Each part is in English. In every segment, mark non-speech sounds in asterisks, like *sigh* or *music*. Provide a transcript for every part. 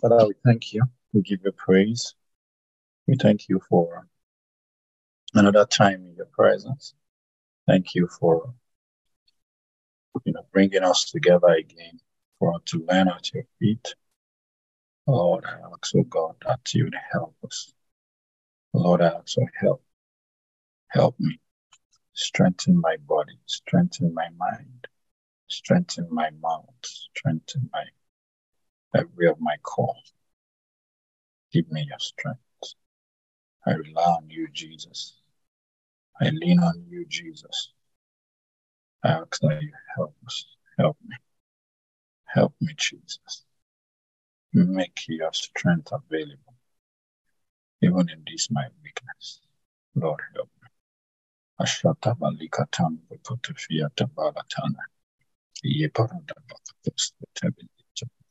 Father, we thank you. We give you praise. We thank you for another time in your presence. Thank you for you know bringing us together again for to learn at your feet. Lord, I ask, oh God, that you would help us. Lord, I ask for help. Help me. Strengthen my body, strengthen my mind, strengthen my mouth, strengthen my every of my core. Give me your strength. I rely on you, Jesus. I lean on you, Jesus. I ask that you help us. Help me. Help me, Jesus. Make your strength available, even in this my weakness. Lord, help me. Ashata balikatan bukutufia tabalatana. Yeparada bakatus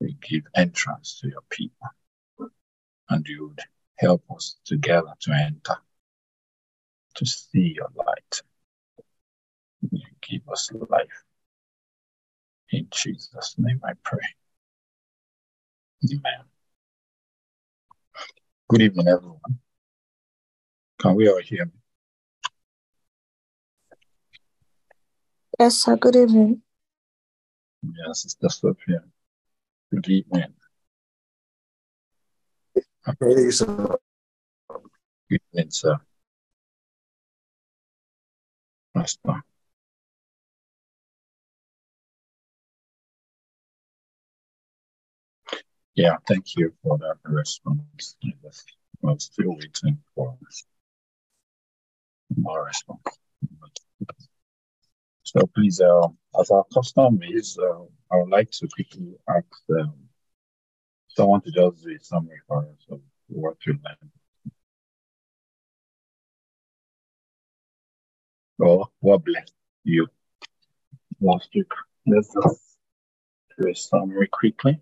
You give entrance to your people. And you would help us together to enter, to see your light. You give us life. In Jesus' name I pray. Amen. Good evening, everyone. Can we all hear me? Yes, sir. Good evening. Yes, Sister Sophia. Good evening. Hey, sir. Good evening, sir. Pastor. Yeah, thank you for that response. I was, still waiting for more response. So please, uh, as our custom is, uh, I would like to quickly ask um, someone to just do a summary for us of what we learned. Or what blessed you last week. Let's just do a summary quickly.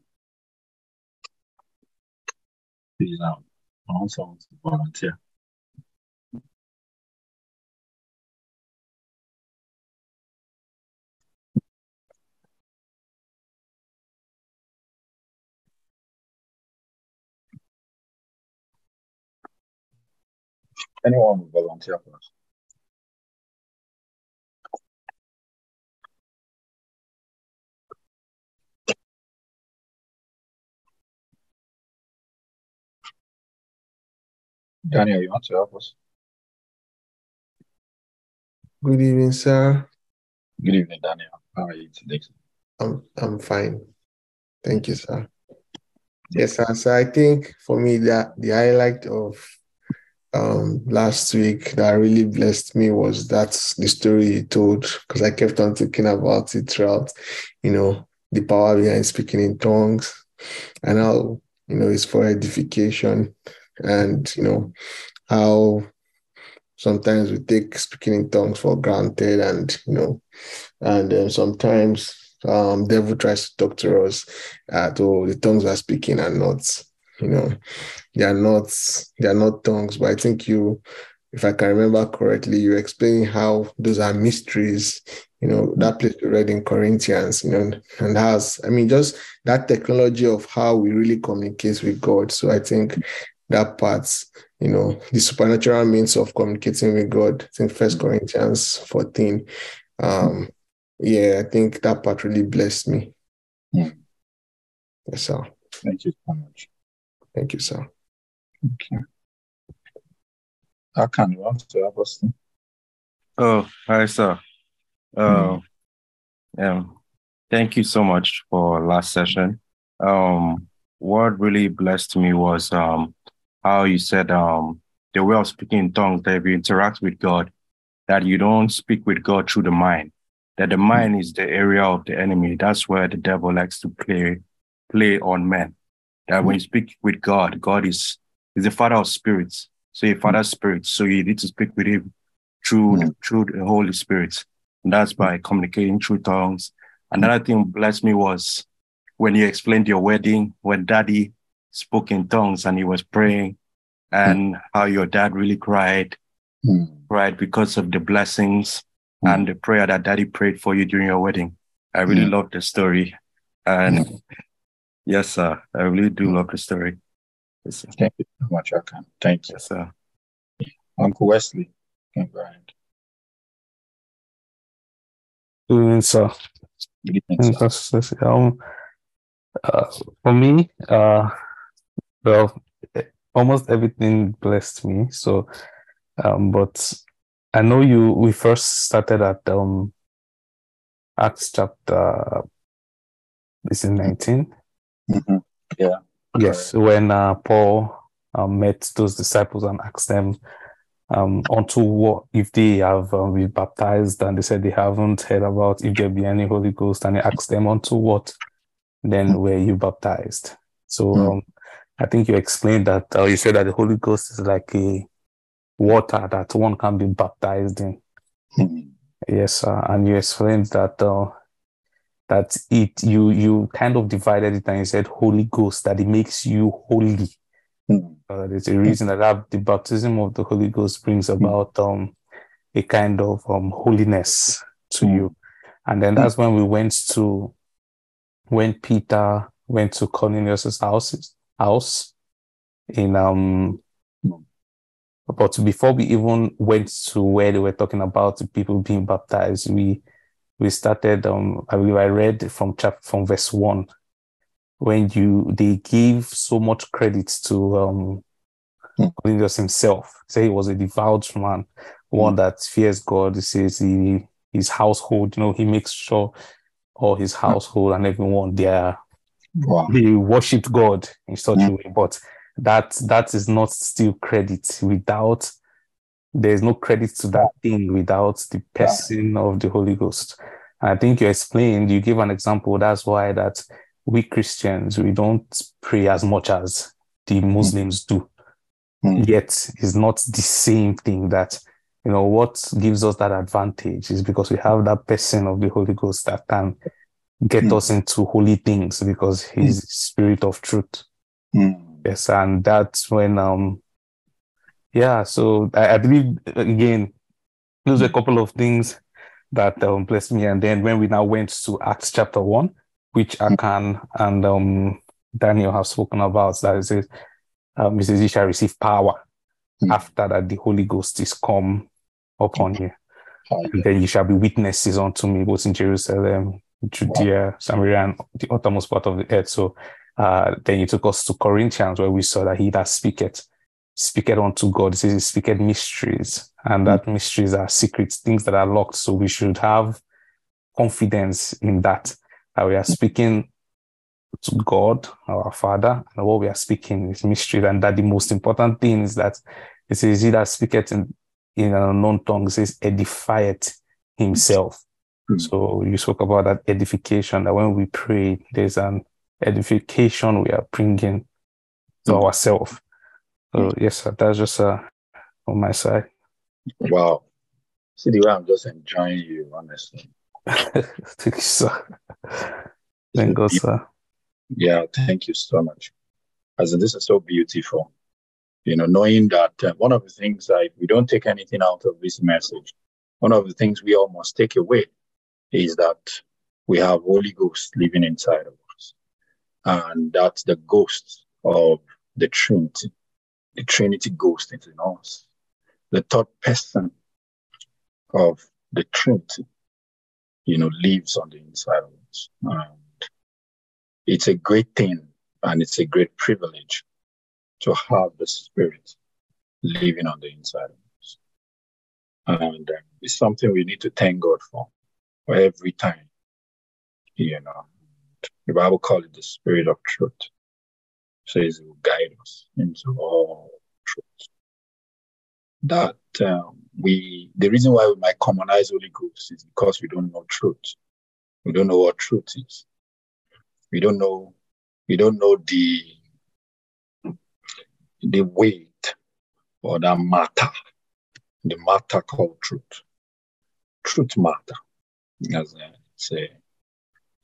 Please, um, I also want someone to volunteer. Anyone will volunteer for us? Daniel, you want to help us? Good evening, sir. Good evening, Daniel. How are you today? I'm I'm fine. Thank you, sir. Yes, sir. So I think for me that the highlight of um last week that really blessed me was that the story you told because I kept on thinking about it throughout, you know, the power behind speaking in tongues and how you know it's for edification and you know how sometimes we take speaking in tongues for granted and you know and um, sometimes um devil tries to talk to us at oh the tongues are speaking are not you know they are not they are not tongues but i think you if i can remember correctly you explaining how those are mysteries you know that place we read in corinthians you know and has i mean just that technology of how we really communicate with god. So i think that part you know the supernatural means of communicating with god i think first corinthians 14 um yeah i think that part really blessed me. Mm. yes sir. Thank you so much. Thank you sir Okay. Akan, you want to help us? Oh, hi, sir. Uh, um, thank you so much for last session. Um, what really blessed me was um, how you said um, the way of speaking in tongues, that if you interact with God, that you don't speak with God through the mind, that the mind is the area of the enemy. That's where the devil likes to play play on men. That when you speak with God, God is He's the Father of spirits. So a Father spirit. So you need to speak with him through mm. through the Holy Spirit. And that's by communicating through tongues. Another thing blessed me was when you explained your wedding, when daddy spoke in tongues and he was praying, and mm. how your dad really cried, mm. cried because of the blessings mm. and the prayer that daddy prayed for you during your wedding. I really love the story. And yes, sir, I really do love the story. Yes, Thank you so much, Akan. Thank you. Yes, sir. Uncle Wesley, can go ahead. Good evening, sir. Good evening, sir. Um, uh, for me, uh, well, almost everything blessed me. So, um, but I know you. We first started at um, Acts chapter. This is 19 mm-hmm. Yeah. Yes, when uh, Paul uh, met those disciples and asked them um, onto what if they have um, been baptized, and they said they haven't heard about if there be any Holy Ghost, and he asked them onto what then mm. were you baptized? So mm. um, I think you explained that, uh, you said that the Holy Ghost is like a water that one can be baptized in. Mm. Yes, uh, and you explained that uh, that it you you kind of divided it and you said Holy Ghost that it makes you holy. Mm. Uh, there's a reason that, that the baptism of the Holy Ghost brings mm. about um, a kind of um, holiness to mm. you, and then that's when we went to when Peter went to Cornelius's house house in um but before we even went to where they were talking about the people being baptized, we we started um I believe I read from chapter from verse one when you they gave so much credit to um hmm. Cornelius himself. Say he was a devout man, one hmm. that fears God. He says he his household, you know, he makes sure all his hmm. household and everyone there wow. they worshipped God in such a way. But that that is not still credit without there's no credit to that thing without the person of the Holy Ghost. And I think you explained, you give an example. That's why that we Christians we don't pray as much as the Muslims do. Mm. Yet it's not the same thing that you know what gives us that advantage is because we have that person of the Holy Ghost that can get mm. us into holy things because he's mm. spirit of truth. Mm. Yes, and that's when um yeah, so I, I believe again, those are a couple of things that um, blessed me. And then when we now went to Acts chapter one, which. Akan and um, Daniel have spoken about, that is it, um, says, You shall receive power mm. after that the Holy Ghost is come upon you. And then you shall be witnesses unto me, both in Jerusalem, Judea, wow. Samaria, and the uttermost part of the earth. So uh, then he took us to Corinthians, where we saw that he that speaketh, speaketh unto God. He says he speaketh mysteries, and that mm mysteries are secrets, things that are locked. So we should have confidence in that, that we are speaking to God, our Father, and what we are speaking is mystery. And that the most important thing is that it says he that speaketh in, in an unknown tongue says edifieth himself. Mm. So you spoke about that edification, that when we pray, there's an edification we are bringing to mm. ourselves. So yes, sir, that's just uh, on my side. Wow. See the way I'm just enjoying you, honestly. *laughs* thank you, sir. Thank God, sir. Yeah, thank you so much. As in, this is so beautiful. You know, knowing that uh, one of the things that we don't take anything out of this message, one of the things we all must take away is that we have Holy Ghost living inside of us. And that's the ghost of the Trinity. The Trinity ghost is in us. The third person of the Trinity, you know, lives on the inside of us. And it's a great thing and it's a great privilege to have the Spirit living on the inside of us. And um, it's something we need to thank God for every time. You know, the Bible calls it the spirit of truth. Says He will guide us into all truth. That um, we, the reason why we might commonize Holy Ghost is because we don't know truth. We don't know what truth is. We don't know, we don't know the, the weight or the matter, the matter called truth. Truth matter. As it's a,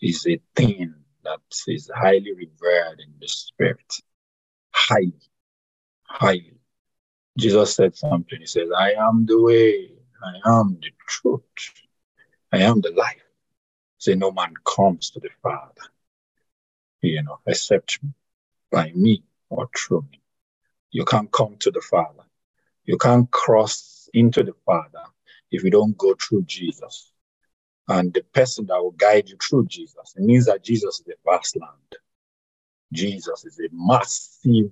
is a thing that is highly revered in the spirit. Highly, highly. Jesus said something. He says, I am the way, I am the truth, I am the life. Say, no man comes to the Father, you know, except by me or through me. You can't come to the Father. You can't cross into the Father if you don't go through Jesus. And the person that will guide you through Jesus, it means that Jesus is a vast land. Jesus is a massive,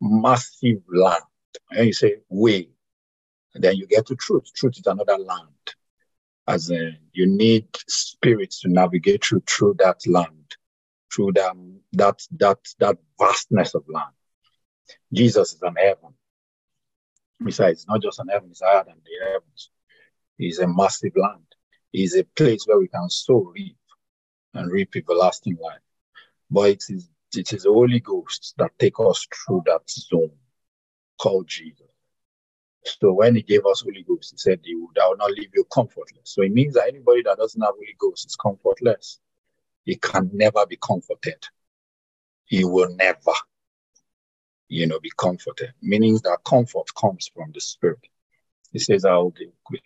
massive land. And you say, way. And then you get to truth. Truth is another land. As in, you need spirits to navigate through through that land, through that that that that vastness of land. Jesus is an heaven. Besides, not just an heaven, it's higher than the heavens. It's a massive land. It's a place where we can sow, reap, and reap everlasting life. But it is it is the Holy Ghost that take us through that zone called Jesus. So when he gave us Holy Ghost, he said, he would, I will not leave you comfortless. So it means that anybody that doesn't have Holy Ghost is comfortless. He can never be comforted. He will never, you know, be comforted. Meaning that comfort comes from the Spirit. He says, I'll,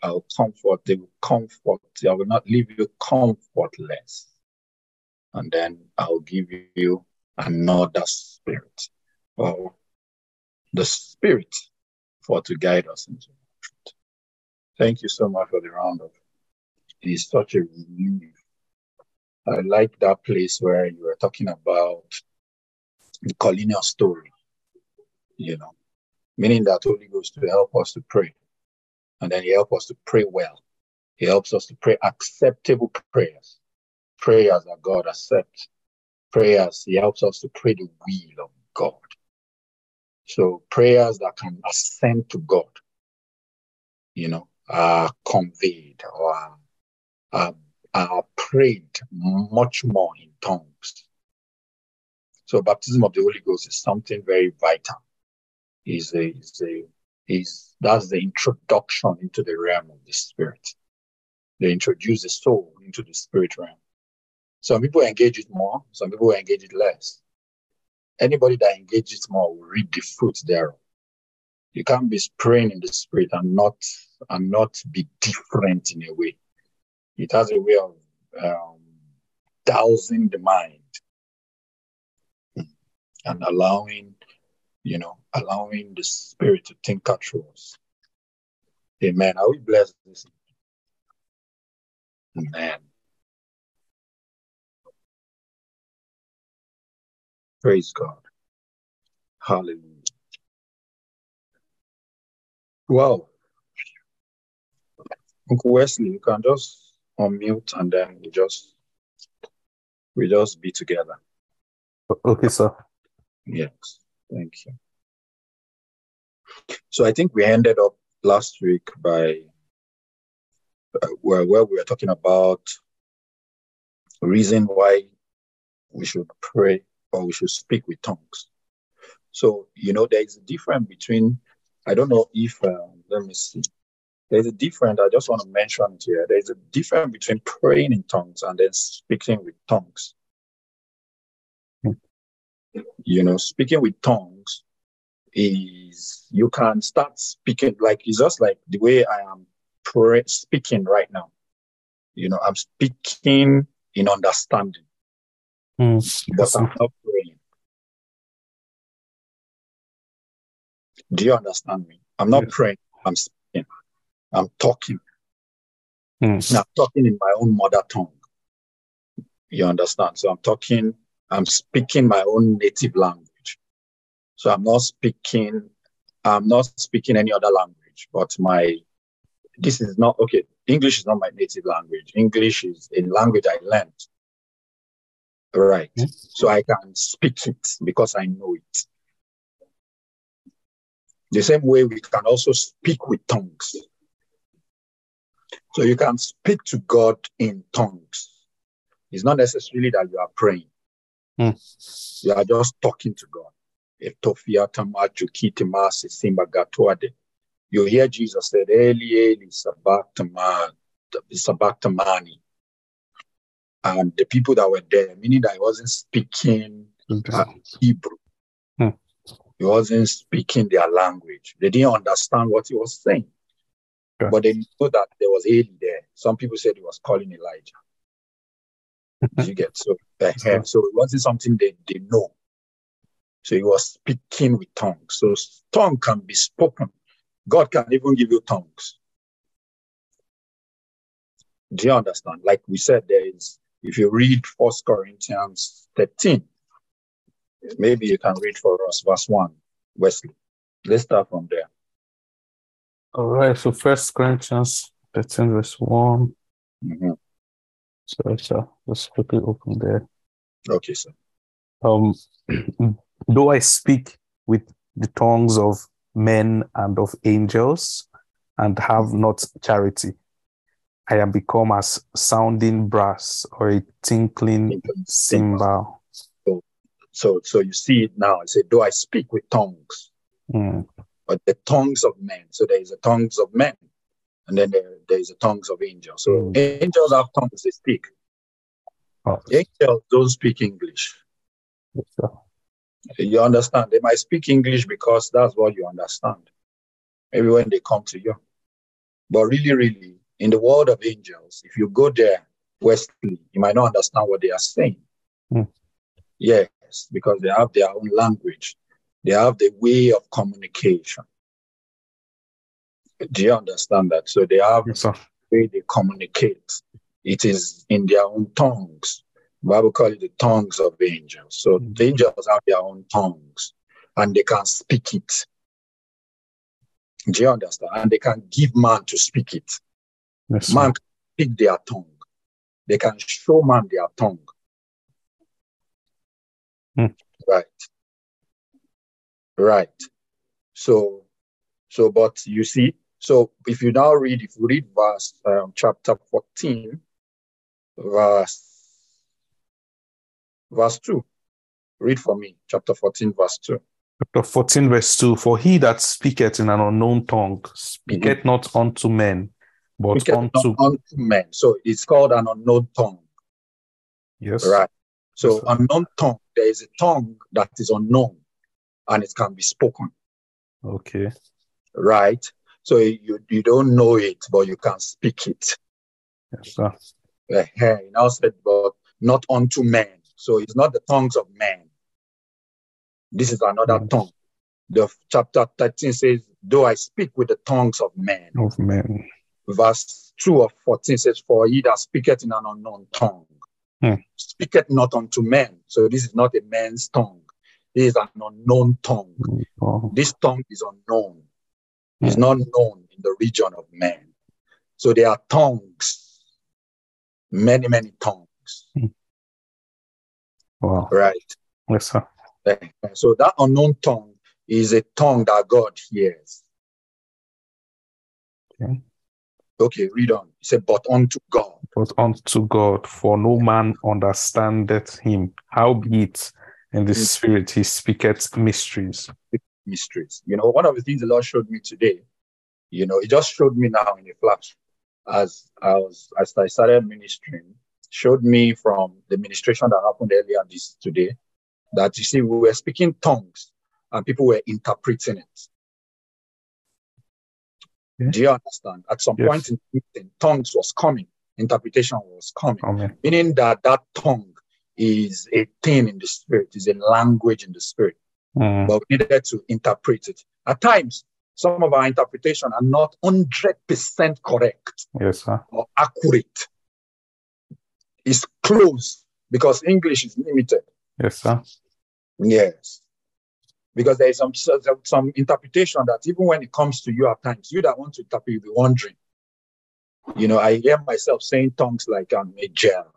I'll comfort, they will comfort, I will not leave you comfortless. And then I'll give you another spirit. Or the spirit for to guide us into truth. Thank you so much for the round roundup. It is such a relief. I like that place where you were talking about the Cornelius story, you know, meaning that Holy Ghost to help us to pray. And then he helps us to pray well. He helps us to pray acceptable prayers, prayers that God accepts, prayers. He helps us to pray the will of God. So prayers that can ascend to God, you know, are conveyed or are, are, are prayed much more in tongues. So baptism of the Holy Ghost is something very vital. Is a is a is that's the introduction into the realm of the spirit. They introduce the soul into the spirit realm. Some people engage it more, some people engage it less anybody that engages more will reap the fruits thereof. You can't be praying in the spirit and not and not be different in a way. It has a way of um, dousing the mind and allowing, you know, allowing the spirit to think through us. Amen. Are we blessed this? Amen. Praise God. Hallelujah. Well, Uncle Wesley, you can just unmute and then we just we just be together. Okay, sir. Yes, thank you. So I think we ended up last week by uh, where, where we were talking about reason why we should pray or we should speak with tongues. So, you know, there is a difference between, I don't know if, um, let me see, there's a difference, I just want to mention it here. There's a difference between praying in tongues and then speaking with tongues. You know, speaking with tongues is, you can start speaking, like, it's just like the way I am pray, speaking right now. You know, I'm speaking in understanding. Mm, but I'm not praying. Do you understand me? I'm not praying. I'm speaking. I'm talking. Mm. I'm talking in my own mother tongue. You understand? So I'm talking, I'm speaking my own native language. So I'm not speaking, I'm not speaking any other language, but my, this is not, okay, English is not my native language. English is a language I learned Right. Mm-hmm. So I can speak it because I know it. The same way we can also speak with tongues. So you can speak to God in tongues. It's not necessarily that you are praying. Mm. You are just talking to God. Etofiata Majukiti Masi Simba Gatuade. You hear Jesus said, Eli Eli Sabachthani. Sabachthani. And the people that were there, meaning that he wasn't speaking uh, Hebrew. Hmm. He wasn't speaking their language. They didn't understand what he was saying. Okay. But they knew that there was Eli there. Some people said he was calling Elijah. *laughs* you get so uh, so it wasn't something they, they know. So he was speaking with tongues. So tongue can be spoken. God can even give you tongues. Do you understand? Like we said, there is if you read First Corinthians 13, maybe you can read for us verse 1, Wesley. Let's start from there. All right. So First Corinthians 13, verse 1. Mhm. Sorry, sir. Let's quickly open there. Okay, sir. Um, *clears throat* though I speak with the tongues of men and of angels and have not charity, I am become as sounding brass or a tinkling cymbal. So so so you see it now. I say, do I speak with tongues? Mm, But the tongues of men. So there is the tongues of men, and then there, there is the tongues of angels. So Mm. angels have tongues they speak. Oh. Angels don't speak English. yes. You understand? They might speak English because that's what you understand. Maybe when they come to you. But really, really, in the world of angels, if you go there, Wesley, you might not understand what they are saying. Hmm. Yes, because they have their own language. They have the way of communication. Do you understand that? So they have Yes, sir. way they communicate. It is in their own tongues. Bible call it the tongues of angels. So Mhm. the angels have their own tongues and they can speak it. Do you understand? And they can give man to speak it. Yes. Man can speak their tongue. They can show man their tongue. Hmm. Right. Right. So, so, but you see, so if you now read, if you read verse um, chapter 14, verse verse 2. Read for me, chapter 14, verse 2. Chapter 14, verse 2 For he that speaketh in an unknown tongue speaketh not unto men, but Speaketh unto. unto men. So it's called an unknown tongue. Yes. Right. So Yes, unknown tongue, there is a tongue that is unknown and it can be spoken. Okay. Right. So you, you don't know it, but you can speak it. Yes, sir. Uh, he now said, but not unto men. So it's not the tongues of men. This is another tongue. The chapter 13 says, though I speak with the tongues of men. Of men. Verse 2 of 14 says, for he that speaketh in an unknown tongue, Hmm. speaketh not unto men. So this is not a man's tongue. This is an unknown tongue. Oh, This tongue is unknown. It's Hmm. not known in the region of men. So there are tongues, many, many tongues, wow. right? Yes, sir. Eh, So that unknown tongue is a tongue that God hears. Okay. Okay, read on. He said, but unto God. But unto God, for no man understandeth him. Howbeit in the Mm. spirit he speaketh mysteries. mysteries. You know, one of the things the Lord showed me today, you know, he just showed me now in a flash as I was as I started ministering, showed me from the ministration that happened earlier this today that you see we were speaking tongues and people were interpreting it. Yeah. Do you understand? At some Yes. point in the meeting, tongues was coming, interpretation was coming, Amen. meaning that that tongue is a thing in the spirit, is a language in the spirit Mm, but we needed to interpret it. At times, some of our interpretation are not 100% correct yes, sir. or accurate. It's close because English is limited. Yes, sir. Yes. Because there is some, some, interpretation that even when it comes to you at times, you that want to interpret, you'll be wondering. You know, I hear myself saying tongues like I'm a gel,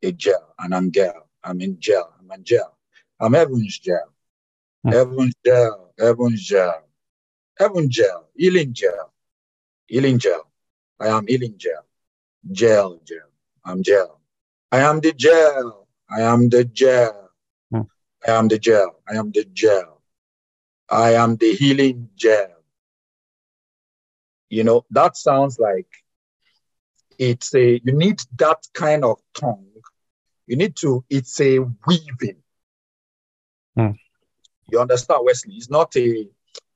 a gel, and I'm gel, I'm in gel, I'm in gel, I'm heaven's gel, Hmm. heaven's gel, heaven's gel, heaven gel, healing gel, healing gel. I am healing gel, gel, gel, I'm gel. I am the gel, I am the gel, Hmm. I am the gel, I am the gel. I am the healing gel. You know, that sounds like it's a, you need that kind of tongue. You need to, it's a weaving. Hmm. You understand, Wesley? It's not a,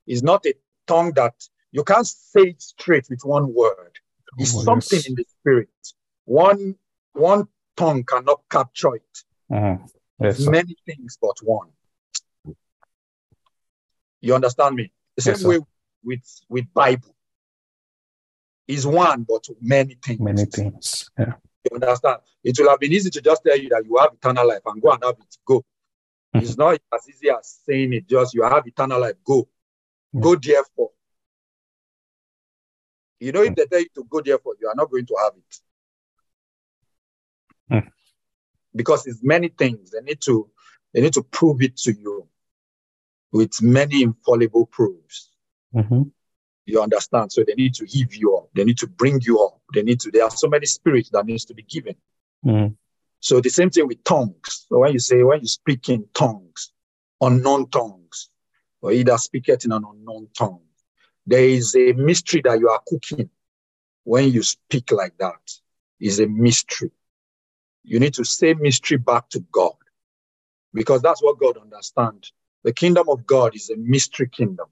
it's not a tongue that you can't say it straight with one word. It's Oh, something yes. in the spirit. One, one tongue cannot capture it. Mhm. Yes, sir. many things but one. You understand me? The same Yes, way with with Bible is one but many things. Many things. Yeah. You understand? It will have been easy to just tell you that you have eternal life and go and have it. Go. Mhm. It's not as easy as saying it. Just you have eternal life. Go. Yeah. Go therefore. You know, if they tell you to go therefore, you are not going to have it. Hmm. Because it's many things. They need to they need to prove it to you with many infallible proofs. Mhm. You understand? So they need to heave you up. They need to bring you up. They need to. There are so many spirits that needs to be given. Mhm. So the same thing with tongues. So when you say when you speak in tongues, unknown tongues, or either speak it in an unknown tongue, there is a mystery that you are cooking when you speak like that. Is a mystery. You need to say mystery back to God, because that's what God understands. The kingdom of God is a mystery kingdom.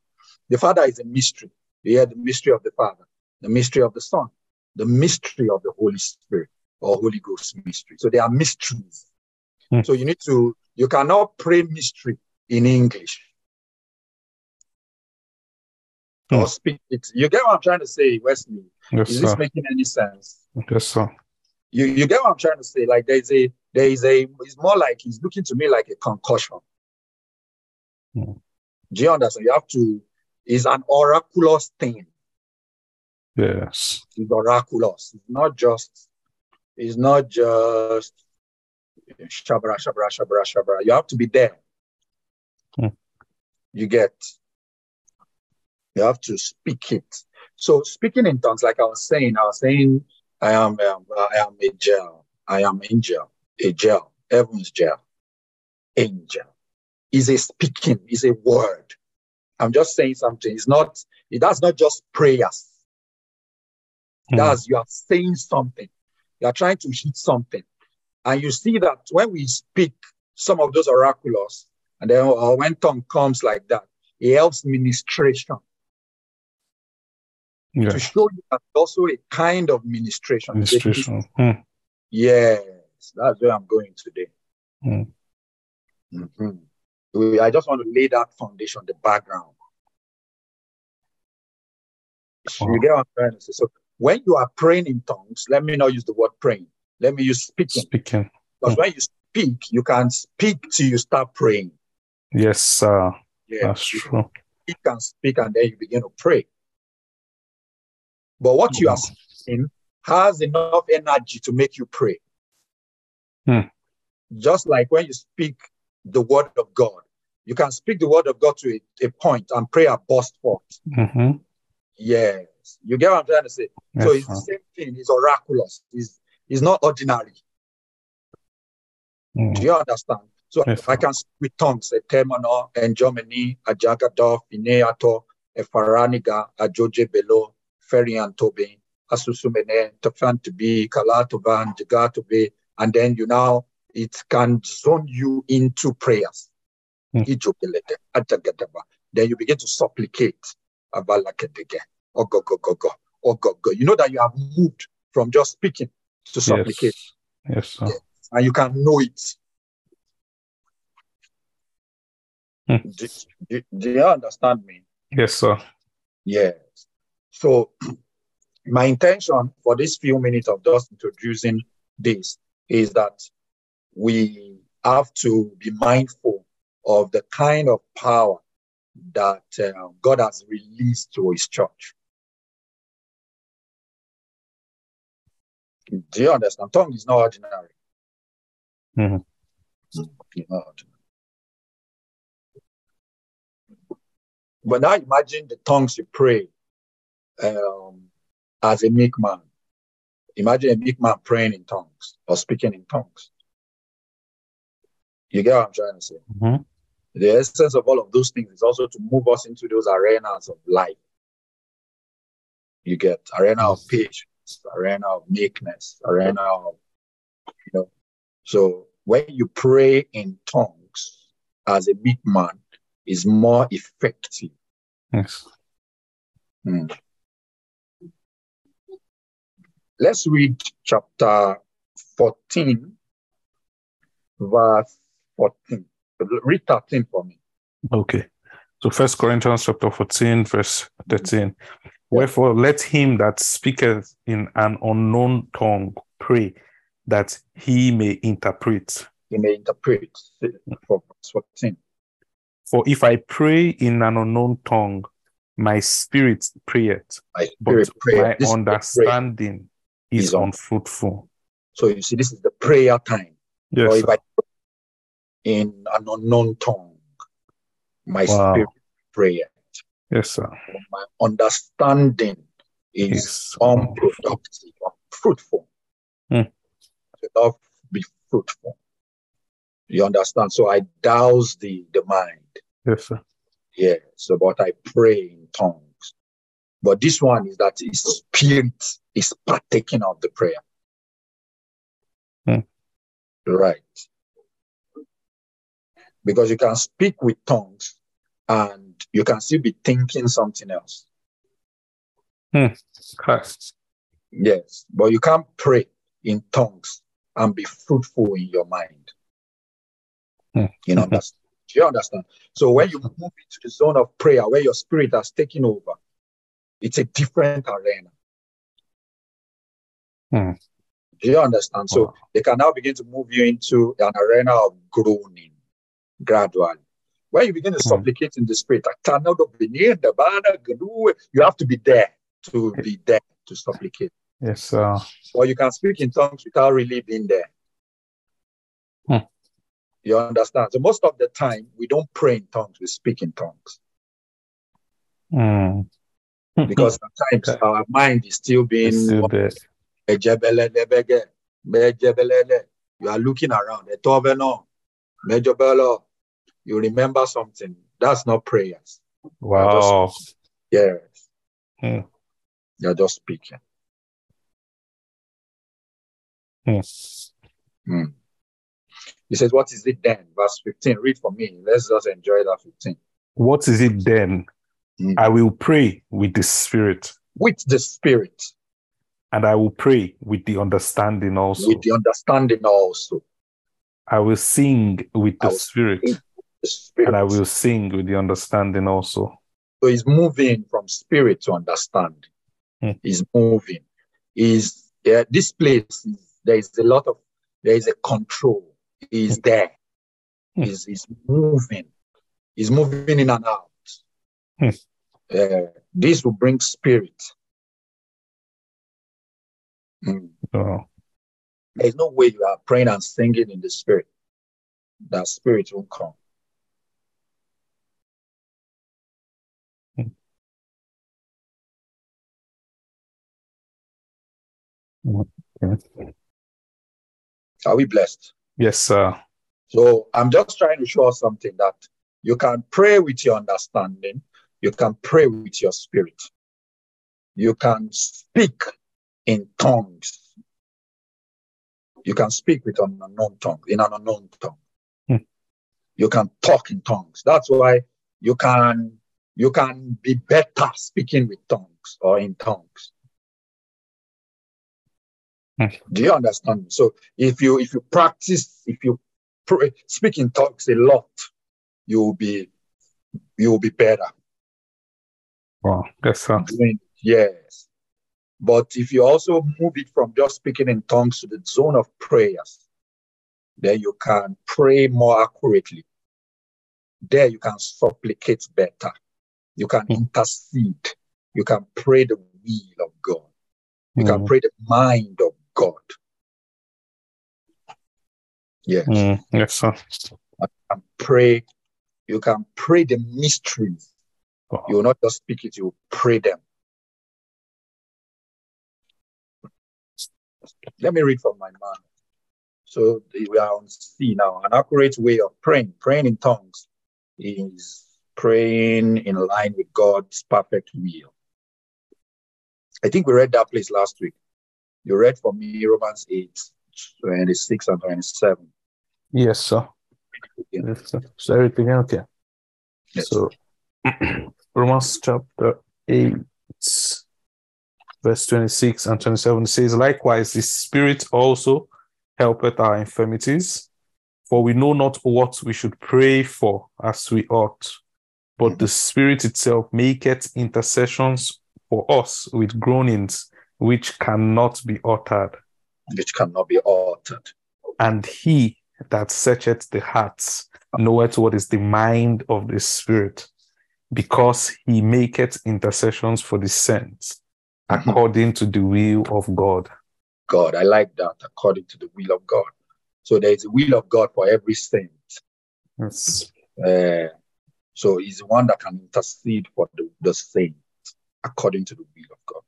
The Father is a mystery. You hear the mystery of the Father, the mystery of the Son, the mystery of the Holy Spirit or Holy Ghost mystery. So there are mysteries. Hmm. So you need to, you cannot pray mystery in English Hmm. or speak it. You get what I'm trying to say, Wesley? Yes, Is this sir. making any sense? Yes, sir. You, you get what I'm trying to say? Like there's a, there is a, it's more like he's looking to me like a concussion. Hmm. Do you understand? You have to, it's an oraculous thing. Yes. It's oraculous. It's not just, it's not just shabra, shabra, shabra, shabra. You have to be there. Hmm. You get, you have to speak it. So speaking in tongues, like I was saying, I was saying, I am, um, I am a gel. I am angel, a gel, heaven's gel, angel. Is a speaking, is a word. I'm just saying something. It's not, it that's not just prayers. Mhm. That's you are saying something. You are trying to hit something. And you see that when we speak some of those oraculars, and then or when tongue comes like that, it helps ministration Yeah. to show you that also a kind of ministration. Administration. Hmm. Yes, that's where I'm going today. Hmm. Mhm. I just want to lay that foundation, the background. Wow. You get what I'm trying to say? So when you are praying in tongues, let me not use the word praying. Let me use speaking. Speaking. Because Hmm. when you speak, you can speak till you start praying. Yes, sir. Yeah, That's true. You can speak, and then you begin to pray. But what you are Wow. saying has enough energy to make you pray. Hmm. Just like when you speak the word of God, you can speak the word of God to a, a point and prayer burst forth. Mm-hmm. Yes, you get what I'm trying to say. so Yes, it's the same thing. It's oraculous. It's, it's not ordinary. Mm. Do you understand? So Yes, I can speak with tongues, Etemano, and Germany, Ajagado, Fineato, Efaraniga, Ajoje Belo, Ferian Tobe, Asusumene, Tofan to be, Kalatovan, Jagatobe, and then you now, it can zone you into prayers. Ajagadaba. Then you begin to supplicate. Abalakedege, Ogogogogo, Ogogo. You know that you have moved from just speaking to supplicate, Yes. Yes, sir. Yeah. and you can know it. Hmm. Do, do, do you understand me? Yes, sir. Yes. So, *clears throat* my intention for this few minutes of just introducing this is that we have to be mindful of the kind of power that uh, God has released to His church. Do you understand? Tongue is not ordinary. Mhm. Not ordinary. But now imagine the tongues you pray um, as a meek man. Imagine a meek man praying in tongues or speaking in tongues. You get what I'm trying to say? Mhm. The essence of all of those things is also to move us into those arenas of life. You get arena of patience, arena of meekness, arena of, you know. So when you pray in tongues as a meek man, is more effective. Yes. Mm. Let's read chapter 14, verse 14. Read 13 for me. Okay. So First Corinthians chapter 14, verse 13. Wherefore let him that speaketh in an unknown tongue pray that he may interpret. He may interpret for verse 14. For if I pray in an unknown tongue, my spirit prayeth, My but spirit prayer. my This understanding is is un- unfruitful. So you see, this is the prayer time. Yes. or if. I in an unknown tongue, my Wow. spirit prayer. Yes, sir. My understanding is Yes. unproductive, unfruitful. Hmm. To not be fruitful. You understand? So I douse the, the mind. Yes, sir. Yes, So, but I pray in tongues. But this one is that his spirit is partaking of the prayer. Hmm. Right. Because you can speak with tongues and you can still be thinking something else. Christ. Yes. But you can't pray in tongues and be fruitful in your mind. Hmm. You know, *laughs* do you understand? So when you move into the zone of prayer where your spirit has taken over, it's a different arena. Hmm. Do you understand? So Wow. they can now begin to move you into an arena of groaning gradually. When you begin to Hmm. supplicate in the spirit, I cannot be near the banner, you have to be there to be there to supplicate. Yes, sir. Or you can speak in tongues without really being there. Hmm. You understand? So most of the time, we don't pray in tongues, we speak in tongues. Mm. Because *laughs* sometimes our mind is still being still there. Ejebelelebege, mejebelele. you are looking around. You remember something. That's not prayers. Wow. Yes. Hmm. You're just speaking. Hmm. Hmm. He says, What is it then? Verse 15. Read for me. Let's just enjoy that 15. What is it then? Mm. I will pray with the spirit, With the spirit, and I will pray with the understanding also. with the understanding also. I will sing with the spirit, sing The spirit. and I will sing with the understanding also. So he's moving from spirit to understanding. Hmm. He's moving. Is yeah, this place is, there is a lot of there is a control. He's there. Hmm. He's, he's moving. He's moving in and out. Hmm. Uh, this will bring spirit. Hmm. So, There's no way you are praying and singing in the spirit. That spirit will come. okay. Are we blessed? Yes, sir. So I'm just trying to show us something that you can pray with your understanding, you can pray with your spirit, you can speak in tongues, you can speak with an unknown tongue, in an unknown tongue. Hmm. You can talk in tongues. That's why you can you can be better speaking with tongues or in tongues. Hmm. Do you understand? So if you if you practice, if you pray, speak in tongues a lot, you will be you will be better. Wow. Yes, sir. doing yes. But if you also move it from just speaking in tongues to the zone of prayers, then you can pray more accurately. There you can supplicate better. You can Hmm. intercede. You can pray the will of God. You can Mm, pray the mind of God. Yes. mm, yes, sir. And pray. You can pray the mysteries. Wow. You will not just speak it, you will pray them. Let me read from my mind. So we are on C now. An accurate way of praying, praying in tongues is praying in line with God's perfect will. I think we read that place last week. You read for me Romans 8, 26 and 27. Yes, sir. Yes, sir. So everything okay. Yes. So *clears throat* Romans chapter 8, verse 26 and 27 says, Likewise, the Spirit also helpeth our infirmities, for we know not what we should pray for as we ought, but the Spirit itself maketh intercessions for us with groanings which cannot be uttered. Which cannot be altered. And he that searcheth the hearts knoweth what is the mind of the Spirit, because he maketh intercessions for the saints Mhm. according to the will of God. God. I like that according to the will of God. So there is a will of God for every saint. Yes. Uh, so he's the one that can intercede for the, the saint according to the will of God.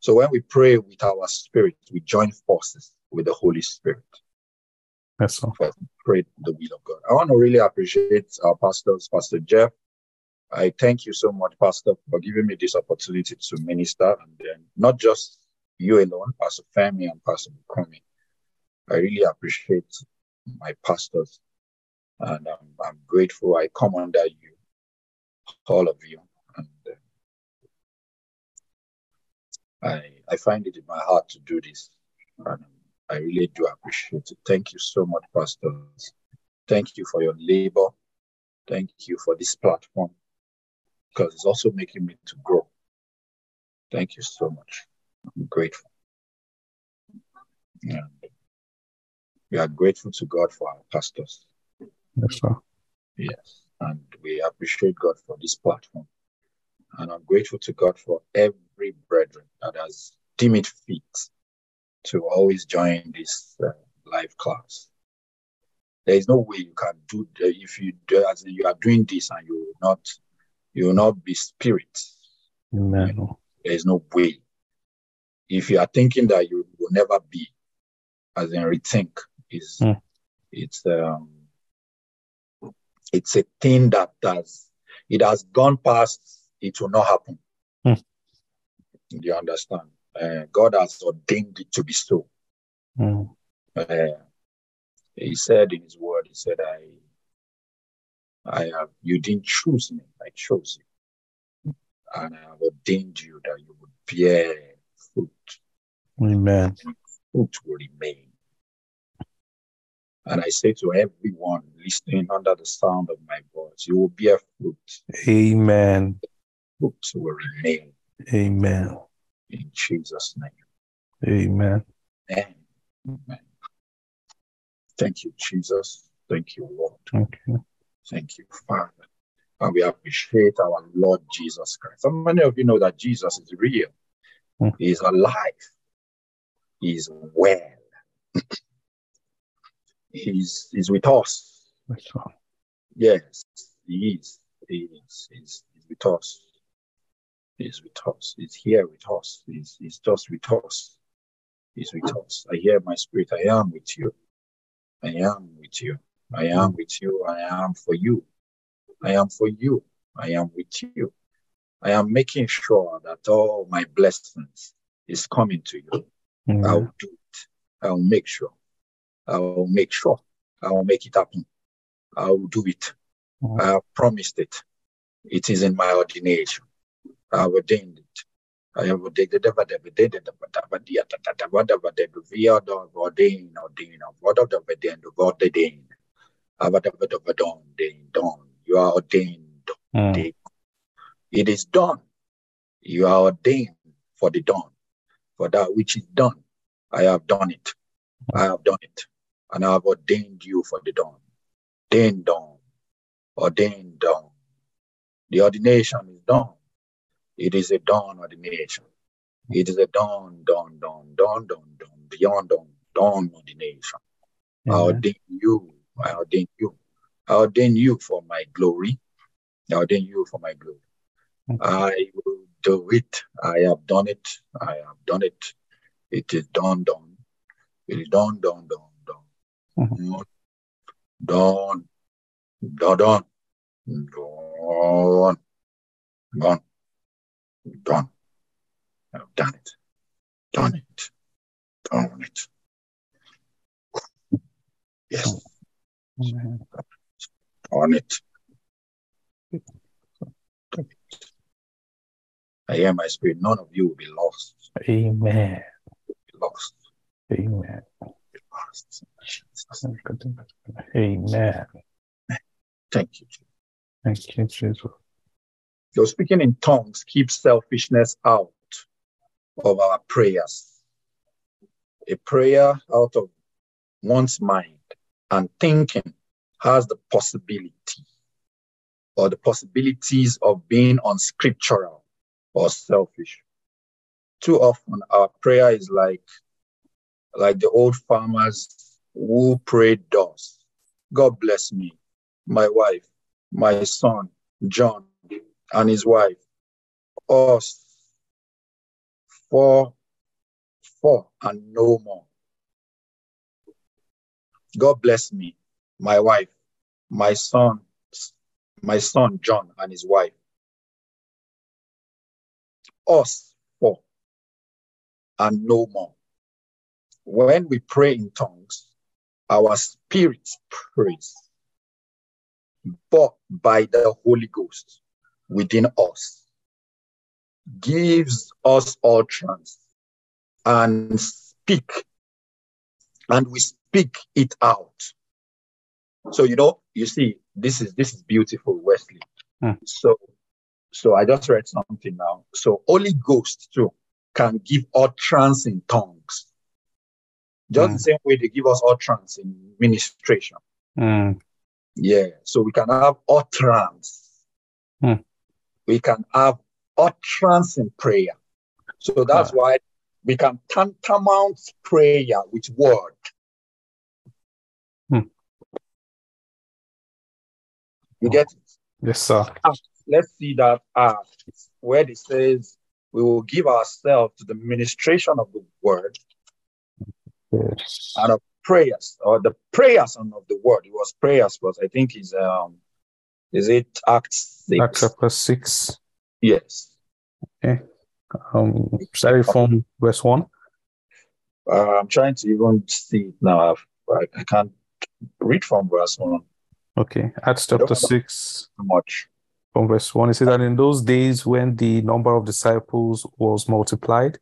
So when we pray with our spirit, we join forces with the Holy Spirit. Yes, sir. pray the will of God. I want to really appreciate our pastors, Pastor Jeff. I thank you so much, Pastor, for giving me this opportunity to minister, and not just you alone, Pastor Femi and Pastor Bukomi. I really appreciate my pastors, and um, I'm grateful. I come under you, all of you, and uh, I I find it in my heart to do this, and I really do appreciate it. Thank you so much, pastors. Thank you for your labor. Thank you for this platform because it's also making me to grow. Thank you so much. I'm grateful. And we are grateful to God for our pastors. Yes, sir. Yes. And we appreciate God for this platform. And I'm grateful to God for every brethren that has deemed it fit to always join this uh, live class. There is no way you can do if you do, as you are doing this and you will not you will not be spirit. Amen. There is no way. If you are thinking that you will never be, as in rethink, is Hmm. it's um it's a thing that does it has gone past. It will not happen. Hmm. Do you understand? Uh, God has ordained it to be so. Mm. Uh, he said in his word, he said, I I have you didn't choose me, I chose you. And I have ordained you that you would bear fruit. Amen. Fruit will remain. And I say to everyone listening under the sound of my voice, you will bear fruit. Amen. Fruit will remain Amen. in Jesus' name. Amen. Amen. Amen. Thank you, Jesus. Thank you, Lord. Thank you. Thank you, Father. And we appreciate our Lord Jesus Christ. So many of you know that Jesus is real. Hmm. He is alive. He is well. *clears throat* he's, he's with us. Yes, he is. He is. He's, he's with us. He's with us. He's here with us. He's, he's just with us. He's with us. I hear my spirit. I am with you. I am with you. I am with you. I am for you. I am for you. I am with you. I am making sure that all my blessings is coming to you. I'll do it. I will make sure. I will make sure. I will make it happen. I will do it. Mhm. I have promised it. It is in my ordination. I have ordained it. I have ordained it. Ordained, ordained, what of the ordained, ordained. I have done. You are ordained. Mm. It is done. You are ordained for the done. For that which is done, I have done it. I have done it. And I have ordained you for the done. Ordained done. Ordained done. The ordination is done. It is a done ordination. It is a done, done, done, done, done, done, beyond done, done ordination. I ordain you. I ordain you. I ordain you for my glory. I ordain you for my glory. Okay. I will do it. I have done it. I have done it. It is done, done. It is done, done, done, done. Mhm. Done, done, done. Gone. Gone. Done. I've done it. Done it. Done it. Yes. On it. I hear my spirit. None of you will be lost. Amen. Be lost. Amen. Be lost. Amen. Thank you. Thank you, Jesus. So speaking in tongues keeps selfishness out of our prayers. A prayer out of one's mind and thinking has the possibility or the possibilities of being unscriptural or selfish. Too often our prayer is like like the old farmers who prayed thus. God bless me, my wife, my son, John, and his wife, us, four, four, and no more. God bless me, my wife, my son, my son John and his wife. Us four and no more. When we pray in tongues, our spirit prays, but by the Holy Ghost within us gives us utterance and speak, and we speak it out. So you know, you see, this is this is beautiful, Wesley. Hmm. So so I just read something now. So Holy Ghost too can give utterance in tongues. Just Hmm. the same way they give us utterance in ministration. Mm. Yeah. So we can have utterance. Hmm. We can have utterance in prayer. So that's why we can tantamount prayer with word. You get it? Yes, sir. let's see that act where it says we will give ourselves to the ministration of the word Yes. and of prayers or the prayers and of the word. It was prayers, but I think is um is it Acts six? Acts chapter 6. Yes. Okay. Um, starting from verse 1. Uh, I'm trying to even see now. I've, I, I can't read from verse one Okay. Acts chapter wanna- 6, much. from verse 1. It says that in those days when the number of disciples was multiplied,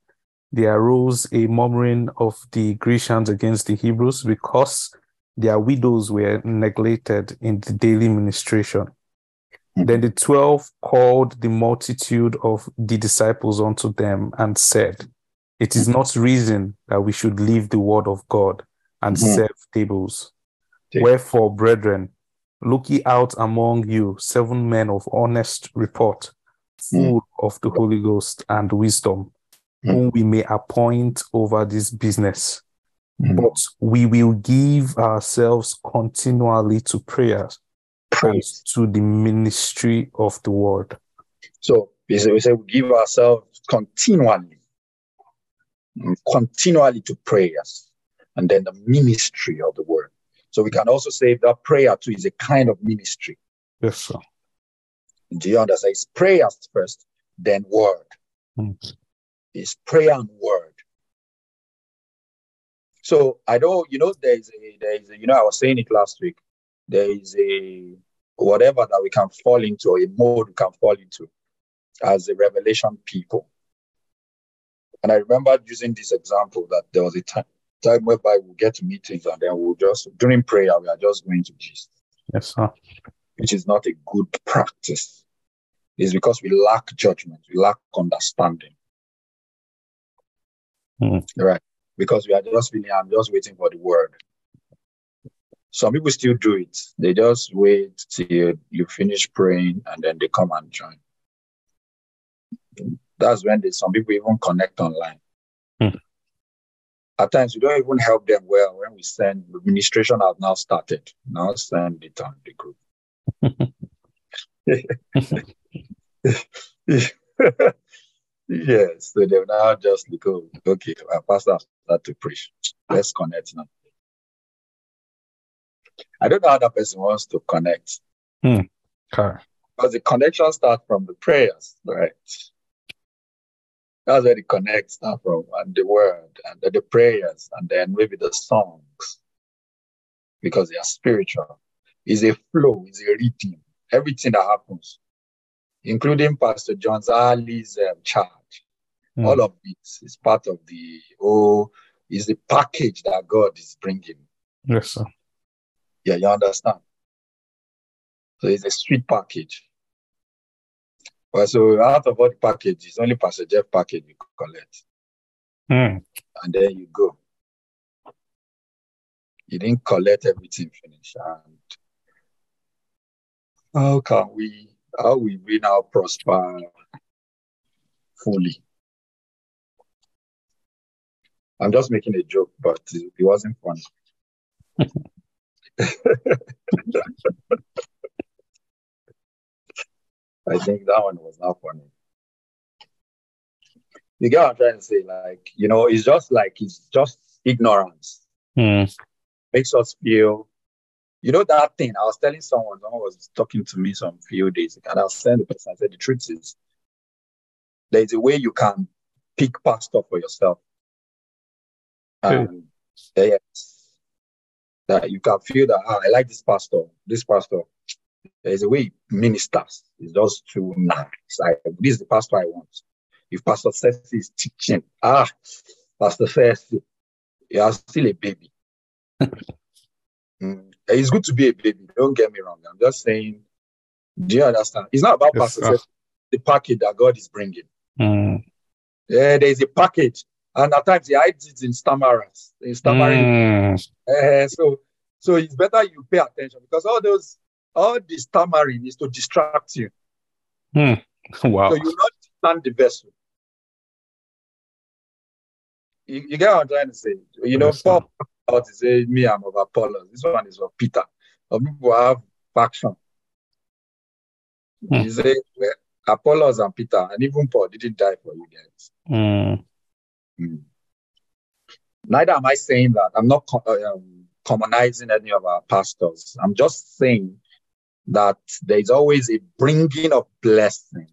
there arose a murmuring of the Grecians against the Hebrews because their widows were neglected in the daily ministration. Then the twelve called the multitude of the disciples unto them and said, It is not reason that we should leave the word of God and Mhm. serve tables. Wherefore, brethren, look ye out among you seven men of honest report, full of the Holy Ghost and wisdom, whom we may appoint over this business. Mhm. But we will give ourselves continually to prayers and Praise. to the ministry of the word. So we say, we say we give ourselves continually, mm, continually to prayers, and then the ministry of the word. So we can also say that prayer too is a kind of ministry. Yes, sir. Do you understand? It's prayers first, then word. Hmm. It's prayer and word. So I don't, you know, there is a, there is a, you know, I was saying it last week. There is a whatever that we can fall into, or a mode we can fall into as a revelation people. And I remember using this example that there was a time, time whereby we'll get to meetings and then we'll just during prayer we are just going to gist Yes, sir. which is not a good practice. It's because we lack judgment, we lack understanding. Hmm. Right. Because we are just feeling, I'm just waiting for the word. Some people still do it. They just wait till you finish praying and then they come and join. That's when they, some people even connect online. At times, we don't even help them well when we send administration has now started. Now send it on the group. yes, so they've now just like, oh, okay, our pastor start to preach. Let's connect now. I don't know how that person wants to connect. Hmm. Okay. Because the connection starts from the prayers, right? That's where the connects start from, and the word, and the, the prayers, and then maybe the songs, because they are spiritual. It's a flow, it's a rhythm. Everything that happens, including Pastor John Ali's um, charge, Mm. all of this is part of the oh, is the package that God is bringing. Yes, sir. Yeah, you understand. So it's a sweet package. Well, so out of all the packages, only Pastor Jeff package you collect, Mm. and then you go. You didn't collect everything finish, and how can we? How will we now prosper fully? I'm just making a joke, but it wasn't funny. *laughs* I think that one was not funny. You get what I'm trying to say? Like, you know, it's just like it's just ignorance. Mm. Makes us feel, you know, that thing. I was telling someone, someone was talking to me some few days ago, and I was telling the person, I said, the truth is, there's a way you can pick pastor for yourself. Okay. And yes, that you can feel that ah, I like this pastor, this pastor. There's a way ministers. It's just too nice. I, this is the pastor I want. If Pastor says is teaching, ah, Pastor says you are still a baby. *laughs* Mm, It's good to be a baby. Don't get me wrong. I'm just saying, do you understand? It's not about Yes, Pastor says the package that God is bringing. Mm. Yeah, there's a package, and at times he hides it in stammerers, in stammering. Mm. Eh, so, so it's better you pay attention because all those, all the stammering is to distract you. *laughs* Wow. So you not stand the vessel. You, you get what I'm trying to say? You know. Paul out to say, Me, I'm of Apollos. This one is of Peter. Some people have faction. Hmm. He say, well, Apollos and Peter, and even Paul didn't die for you guys. Mm. Mm. Neither am I saying that. I'm not um, commonizing any of our pastors. I'm just saying that there's always a bringing of blessing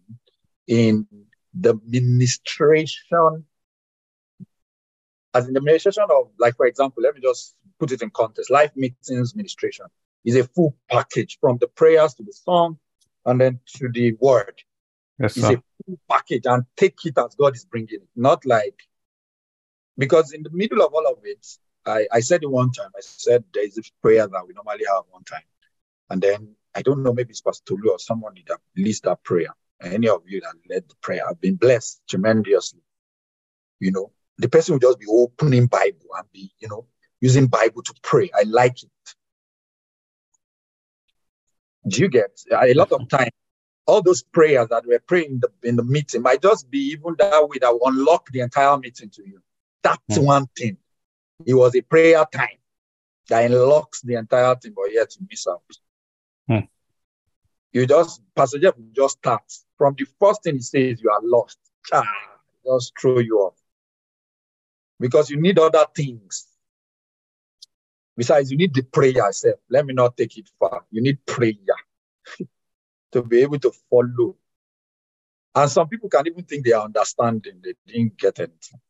in the ministration, as in the ministration of, like, for example, let me just put it in context. Life meetings ministration is a full package from the prayers to the song and then to the word Yes, it's sir. a full package and take it as God is bringing it, not like because in the middle of all of it, I, I said it one time. I said there is a prayer that we normally have one time, and then I don't know maybe it's Pastor Tolu or someone that leads that prayer. Any of you that led the prayer have been blessed tremendously. You know, the person will just be opening Bible and be you know using Bible to pray. I like it. Do you get a lot of time? all those prayers that we're praying in the, in the meeting might just be even that way that will unlock the entire meeting to you. That's Hmm. one thing. It was a prayer time that unlocks the entire thing, but yet you miss out. Hmm. You just, Pastor Jeff just start. From the first thing he says, you are lost. Ah, just throw you off. Because you need other things. Besides, you need the prayer itself. Let me not take it far. You need prayer *laughs* to be able to follow. And some people can even think they are understanding, they didn't get anything.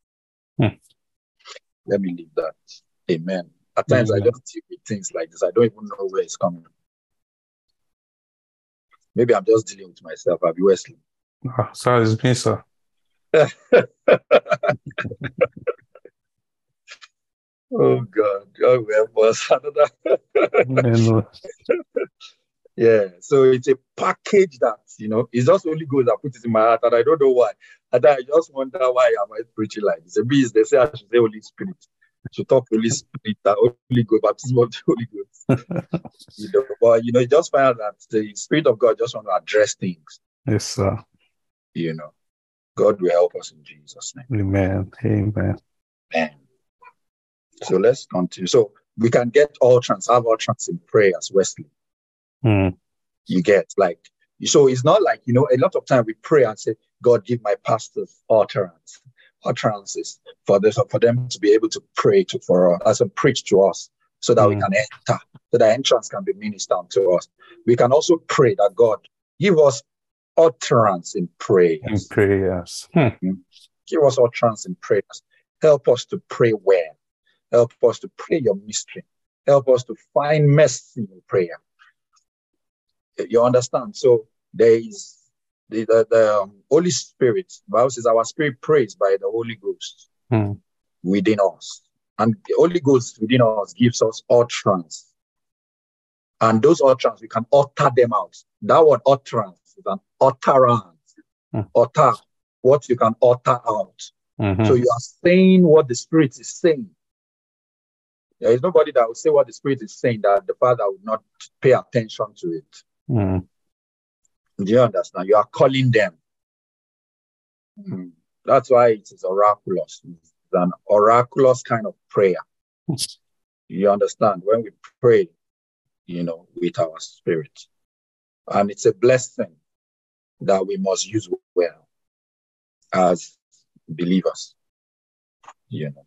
Hmm. Let me leave that. Amen. At times I Amen. just deal with things like this. I don't even know where it's coming. Maybe I'm just dealing with myself. I'll be Wesley. Ah, sorry, it's me, sir. *laughs* Oh God. Will help us. Another *laughs* Yeah, so it's a package that you know it's just only Ghost that put it in my heart, and I don't know why. And I just wonder why am I preaching like this? Maybe it's they say I should say Holy Spirit, talk Holy Spirit, that Holy Ghost, baptism of the Holy Ghost. *laughs* you know, but you know, you just find out that the Spirit of God just want to address things. yes, sir. You know, God will help us in Jesus' name. Amen. Amen. Amen. So let's continue. So we can get all trans, have all trans in prayers, Wesley. Mm. you get like so it's not like you know a lot of time we pray and say god give my pastors utterance utterances for this for them to be able to pray to for us and preach to us so that we Mm. can enter so that entrance can be ministered to us. We can also pray that God give us utterance in prayers. In prayers. Hmm. Give us utterance in prayers. Help us to pray well. Help us to pray your mystery. Help us to find mercy in prayer. You understand? So there is the, the, the um, Holy Spirit. Bible says our spirit prays by the Holy Ghost Hmm. within us. And the Holy Ghost within us gives us utterance. And those utterance, we can utter them out. That word utterance is an utterance. Hmm. Utter what you can utter out. Mhm. So you are saying what the Spirit is saying. There is nobody that will say what the Spirit is saying that the Father would not pay attention to it. Hmm. Do you understand? You are calling them. Hmm. That's why it is oraculous. It's an oraculous kind of prayer. *laughs* You understand? When we pray, you know, with our spirit. And it's a blessing that we must use well as believers. You know,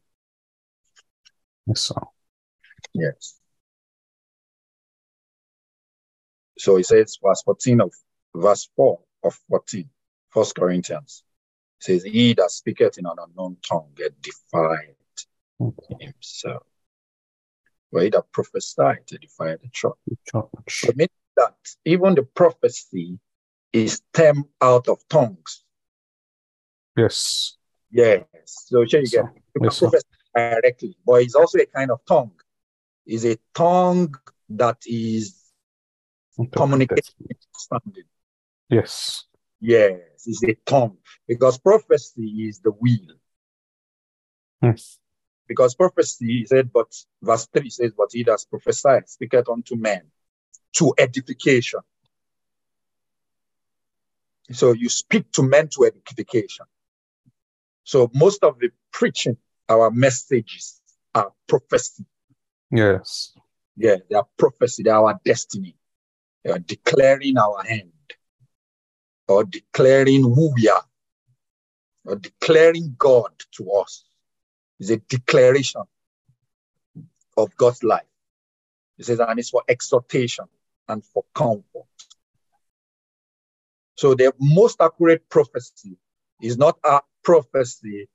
Yes, sir. yes. So it says, verse 14 of verse 4 of 14, First Corinthians says, He that speaketh in an unknown tongue get defied Okay. himself. But he that prophesied to defy the church. Church. So it means that even the prophecy is stemmed out of tongues. Yes. Yes. So here you get So, can yes, prophesy directly, but it's also a kind of tongue. It's a tongue that is communicating understanding. Yes. Yes, it's a tongue because prophecy is the will. Yes. Because prophecy he said, but verse 3 says, But he that prophesied speaketh unto men to edification. So you speak to men to edification. So most of the preaching, our messages are prophecy. Yes. Yeah, they are prophecy, they are our destiny. They are declaring our end or declaring who we are or declaring God to us. is a declaration of God's life. It says, and it's for exhortation and for comfort. So the most accurate prophecy is not a prophecy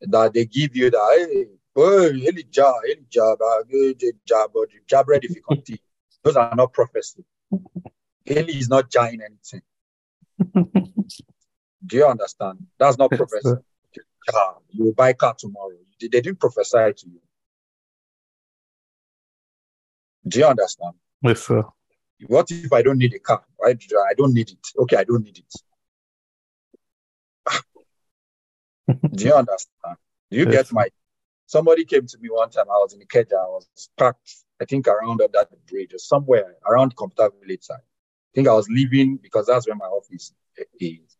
that they give you that, hey, oh, Elijah, Elijah, Elijah, Elijah, if you. Those are not prophecy. Eli is not giant anything. *laughs* Do you understand? That's not prophecy. You will buy car tomorrow. They didn't prophesy to you. Do you understand? Yes, sir. What if I don't need a car? I I don't need it? Okay, I don't need it. *laughs* Do you understand? Do you Yes. get my? Somebody came to me one time. I was in Ikeja. I was parked, I think, around under the bridge or somewhere around Computer Village side. I think I was leaving because that's where my office is.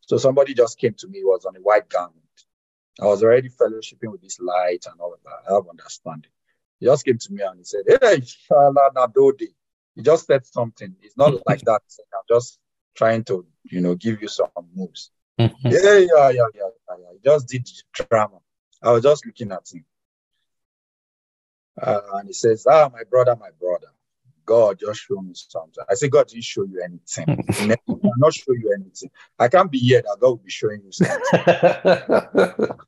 So somebody just came to me. Was on a white garment. I was already fellowshipping with this light and all of that. I have understanding. He just came to me and he said, Hey, Shala Nadodi. He just said something. It's not *laughs* like that. I'm just trying to, you know, give you some moves. *laughs* Yeah, yeah, yeah, yeah, yeah, yeah. He just did drama. I was just looking at him. Uh, and he says, Ah, my brother, my brother. God just show me something. I said, God didn't show you anything. Hmm. He never- he cannot show you anything. I can't be here that God will be showing you something. *laughs*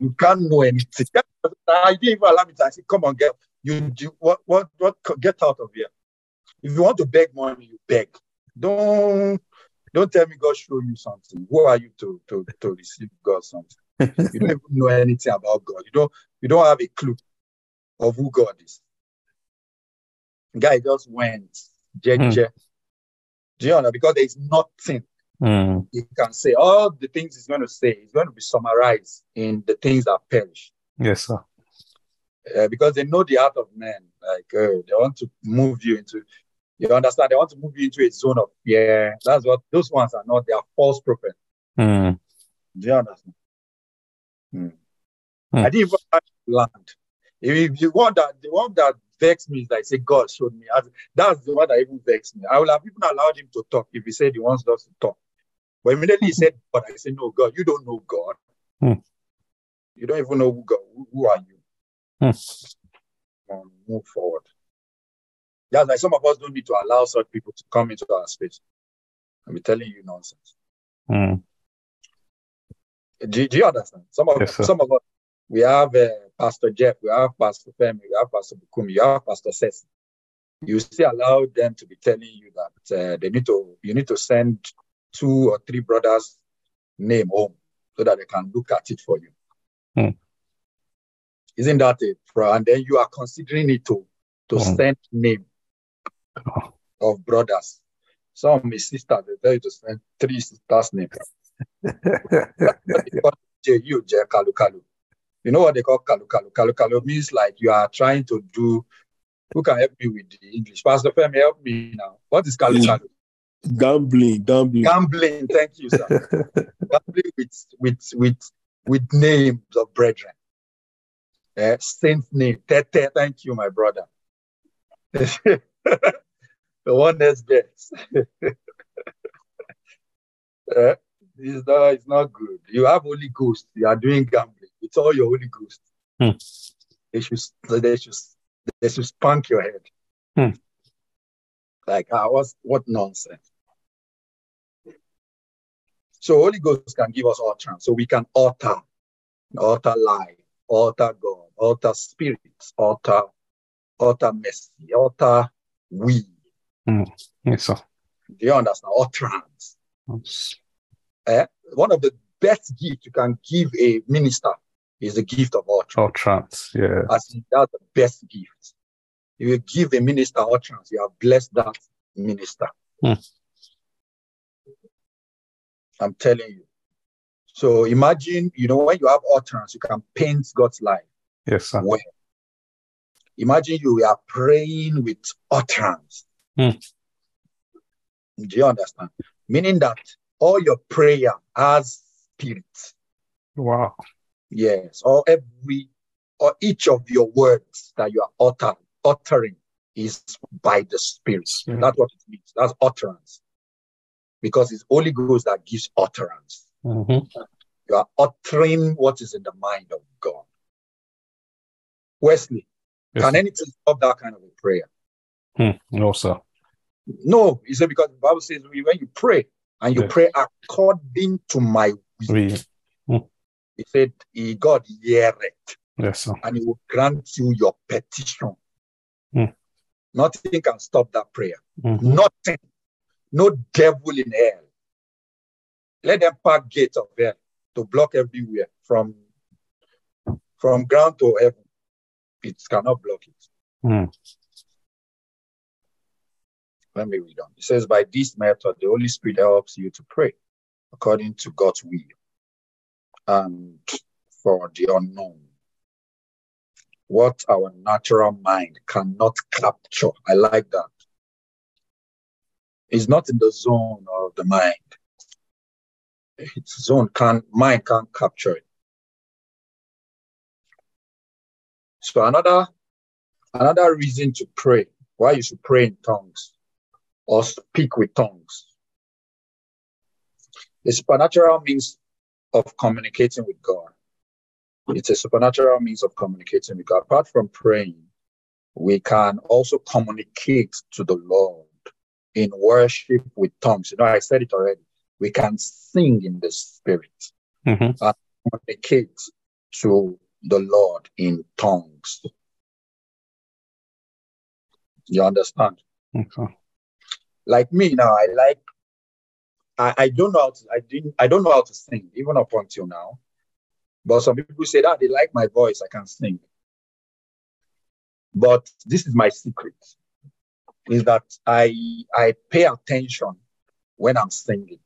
You can't know anything. I didn't even allow me to. I said, "Come on, get you. you what, what, what? Get out of here. If you want to beg money, you beg. Don't, don't tell me God show you something. Who are you to to to receive God something? You don't even know anything about God. You don't, you don't have a clue of who God is. Guy just went, jeje. Do you know? Because there is nothing Mm. he can say. All the things he's going to say is going to be summarized in the things that perish. Yes, sir. uh, because they know the heart of man. Like uh, they want to move you into, you understand? They want to move you into a zone of fear. That's what those ones are not. They are false prophets. Mm. Do you understand? Hmm. Hmm. I didn't even have land. If you want that, the one that vexed me is like say God showed me. That's the one that even vexed me. I would have even allowed him to talk if he said he wants us to talk. But immediately he said, "God," I said, "No, God, you don't know God. Hmm. You don't even know who God. Who, who are you?" Hmm. Um, move forward. That's like some of us don't need to allow such people to come into our space. I'm telling you nonsense. Mm. Do, do you understand? Some of Yes, some of us we have uh, Pastor Jeff, we have Pastor Femi, we have Pastor Bukumi, you have Pastor Sess. You still allow them to be telling you that uh, they need to you need to send two or three brothers' name home so that they can look at it for you. Hmm. Isn't that it? Bro? And then you are considering it to to Hmm. send name of brothers. Some of my sisters they tell you to send three sisters' name. *laughs* You Kalu Kalu. You know what they call Kalu Kalu? Kalu Kalu means like you are trying to do. Who can help me with the English? Pastor Femi, help me now. What is Kalu Kalu? Gambling, gambling. Gambling. Thank you, sir. *laughs* Gambling with with with with names of brethren. Eh, saint name. Tete. Thank you, my brother. *laughs* the one that's best. *laughs* Eh, it's not, it's not good. You have Holy Ghost. You are doing gambling. It's all your Holy Ghost. Hmm. They should, they should, they should spank your head. Hmm. Like, ah, what's, what nonsense? So Holy Ghost can give us utterance. So we can alter, alter life, alter God, alter spirits, alter, alter mercy, alter we. yes, sir. Do you understand? Utterance. Eh? One of the best gifts you can give a minister is the gift of utterance. Utterance. Yeah. As that's the best gift. If you give a minister utterance, you have blessed that minister. Hmm. I'm telling you. So imagine, you know, when you have utterance, you can paint God's life. Yes, sir. well. Imagine you are praying with utterance. Hmm. Do you understand? Meaning that all your prayer has spirit. Wow. Yes, or every or each of your words that you are utter, uttering is by the Spirit. Spirit. That's what it means. That's utterance. Because it's Holy Ghost that gives utterance. hmm You are uttering what is in the mind of God. Wesley, Yes, can anything stop that kind of a prayer? Hmm. No, sir. No, he said because the Bible says when you pray and you pray according to my will, We. he said, he God heareth. Yes, sir. and he will grant you your petition. Hmm. Nothing can stop that prayer. Mhm. Nothing. No devil in hell. Let them pack gates of hell to block everywhere from from ground to heaven. It cannot block it. Hmm. Let me read on. It says, by this method, the Holy Spirit helps you to pray according to God's will and for the unknown. What our natural mind cannot capture. I like that. It's not in the zone of the mind. Its zone can mind can't capture it. So another another reason to pray, why you should pray in tongues or speak with tongues. A supernatural means of communicating with God. It's a supernatural means of communicating with God. Apart from praying, we can also communicate to the Lord in worship with tongues. You know, I said it already. We can sing in the spirit, hmm communicate to the Lord in tongues. You understand? Okay. Like me now, I like I, I don't know how to I didn't I don't know how to sing, even up until now. But some people say that they like my voice, I can sing. But this is my secret. Is that I I pay attention when I'm singing.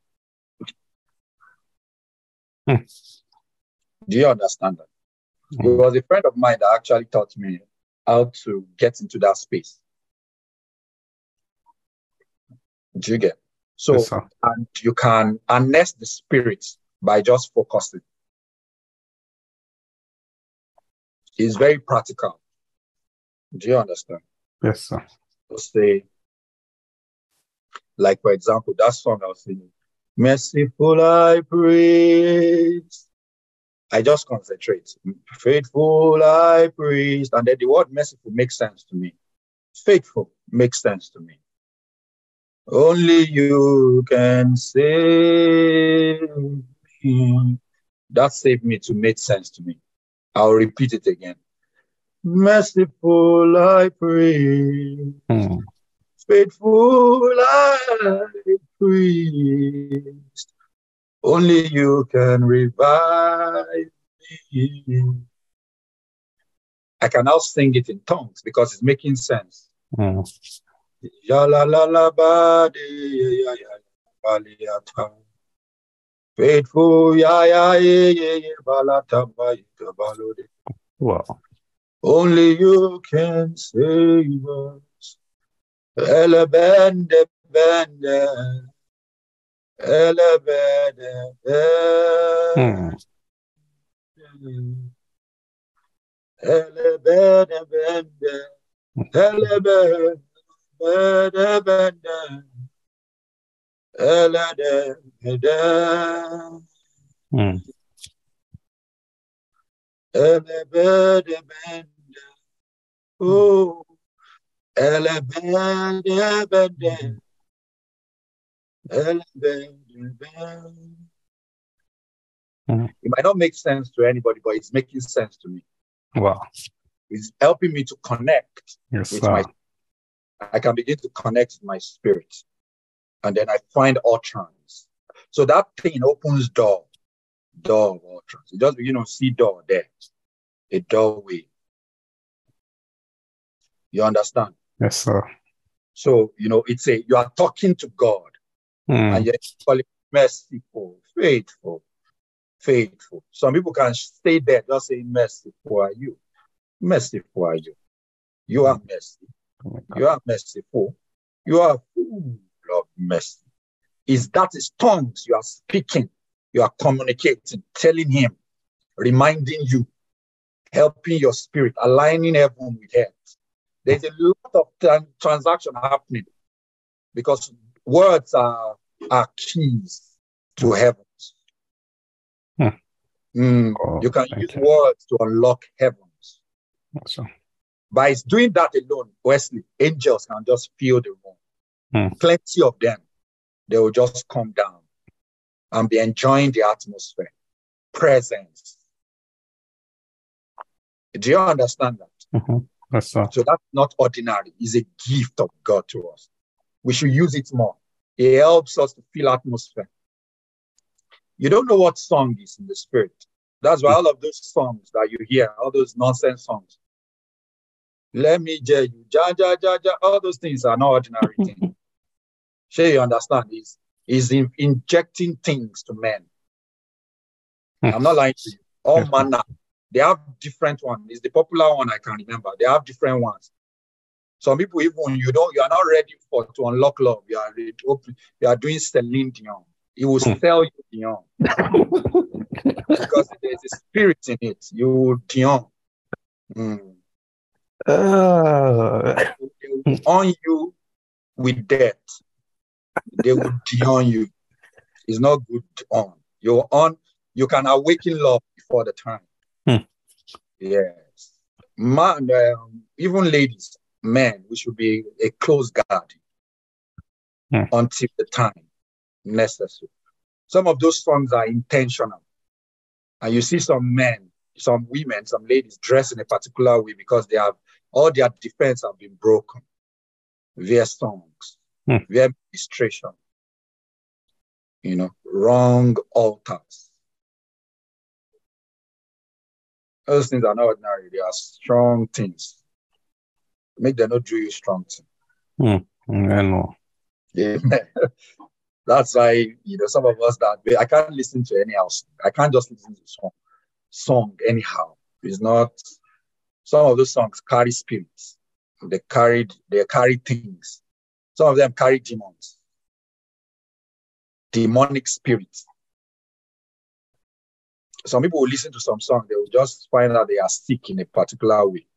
Hmm. Do you understand that? Hmm. It was a friend of mine that actually taught me how to get into that space. Do you get? So Yes, and you can harness the spirit by just focusing. It's very practical. Do you understand? Yes, sir. To say, like for example, that song I was singing, "Merciful I praise." I just concentrate. Faithful I praise, and then the word merciful makes sense to me. faithful makes sense to me. Only you can save me. That saved me to make sense to me. I'll repeat it again. Merciful, I pray. Hmm. Faithful, I priest. Only you can revive me. I can now sing it in tongues because it's making sense. Hmm. Ya la la la ba de ya ya ba li ya ta. Faithful ya ya ye ye ye ba la ta ba yi ta ba lo de. Wow. Only you can save us. Ele bende bende. Ele bende Hmm. bende. Ele de bende. Hmm. Oh. Mhm. It might not make sense to anybody, but it's making sense to me. Wow. It's helping me to connect Yes, with my I can begin to connect with my spirit. And then I find all utterance. So that thing opens door, door of utterance. You just begin to see door there, a doorway. You understand? Yes, sir. So, you know, it's a, you are talking to God Hmm. and you're calling merciful, faithful, faithful. Some people can stay there just say, merciful are you? Merciful are you? You are mercy. You are merciful. You are full of mercy. Is that is tongues you are speaking, you are communicating, telling him, reminding you, helping your spirit, aligning heaven with earth. There's a lot of tran- transaction happening because words are, are keys to heavens. Hmm. Mm, Oh, you can use you. words to unlock heavens. Sir. By doing that alone, Wesley, angels can just fill the room. Hmm. Plenty of them. They will just come down and be enjoying the atmosphere, presence. Do you understand that? Mhm. Sir. So that's not ordinary. It's a gift of God to us. We should use it more. It helps us to feel atmosphere. You don't know what song is in the spirit. That's why all of those songs that you hear, all those nonsense songs, let me tell you, ja, ja, ja, ja, all those things are not ordinary things. *laughs* Sure, you understand this? Is in, injecting things to men. I'm not lying to you. All manner. They have different ones. It's the popular one I can remember. They have different ones. Some people, even you don't, you are not ready for to unlock love. You are open, you are doing Celine Dion. It will Hmm. sell you Dion *laughs* because there's a spirit in it. You will Dion. Mm. Uh, They will on you with death. They will Dion you. It's not good on. You're on. You can awaken love before the time. Hmm. Yes. Man, um, even ladies, men, we should be a close guard Hmm. until the time necessary. Some of those songs are intentional. And you see some men, some women, some ladies dress in a particular way because they have all their defense have been broken via songs, Hmm. via administration, you know, wrong altars. Those things are not ordinary, they are strong things. Make them not do you strong thing. I know. Amen. *laughs* That's why you know some of us that I can't listen to any else. I can't just listen to song, song anyhow. It's not. Some of those songs carry spirits. They carried. They carry things. Some of them carry demons, demonic spirits. Some people will listen to some song. They will just find out they are sick in a particular way.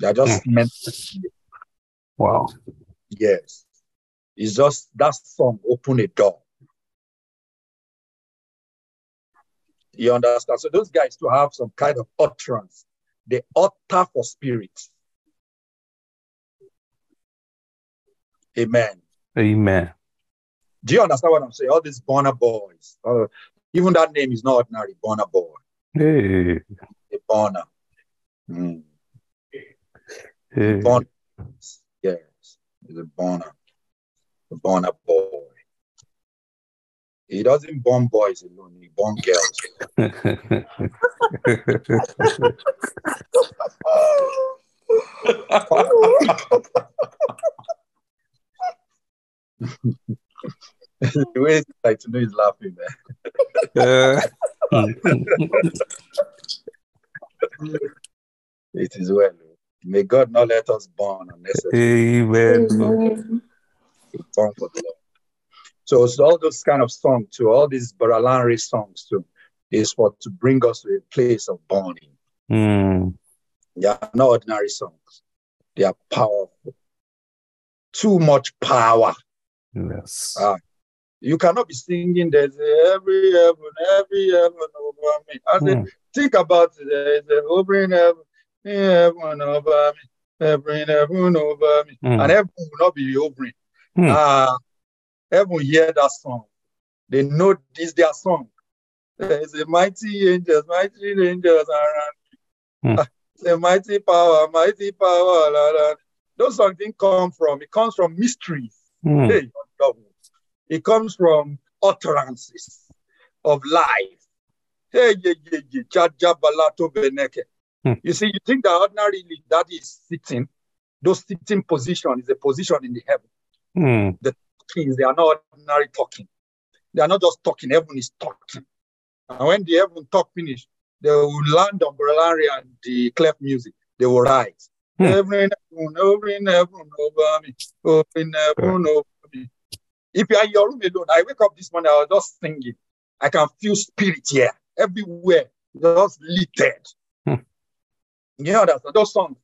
They are just hmm. meant. Wow. Yes. It's just that song open a door. You understand? So those guys to have some kind of utterance, they utter for spirit. Amen. Amen. Do you understand what I'm saying? All these Burna boys. Uh, even that name is not ordinary, Burna boy. Hey. A Burna. Mm. Hey. Burna. Yes, a Burna. A Burna boy. He doesn't bomb boys alone, he bomb girls. the way it's like to know he's laughing, man. It is well. May God not let us born unnecessarily. Amen. Born for the Lord. So it's all those kind of songs too, all these Baralanri songs too, is for to bring us to a place of burning. Mm. They are not ordinary songs. They are powerful. Too much power. Yes. Ah. You cannot be singing there's every heaven, every heaven over me. I said, Mm. think about it. There's in heaven, heaven over me, every heaven over me. Mm. And heaven will not be hovering. Hmm. Ah, heaven hear that song. They know this their song. There's a mighty angels, mighty angels around. Hmm. Ah, mighty power, mighty power. La, la. Those songs didn't come from. It comes from mysteries. Mm. Hey. It comes from utterances of life. Hey, yeah, yeah, yeah. Jaja balato beneke. Hmm. You see, you think that ordinarily that is sitting, those sitting position is a position in the heaven. Mm. Kings, they are not ordinary talking. They are not just talking, heaven is talking. And when the heaven talk finish, they will land on Berlari and the clef music. They will write. Hmm. Heaven, heaven, over in heaven over me, over in heaven over me. If you are in your room alone, I wake up this morning, I was just singing. I can feel spirit here, everywhere, just lifted. Hmm. You know, that's those songs.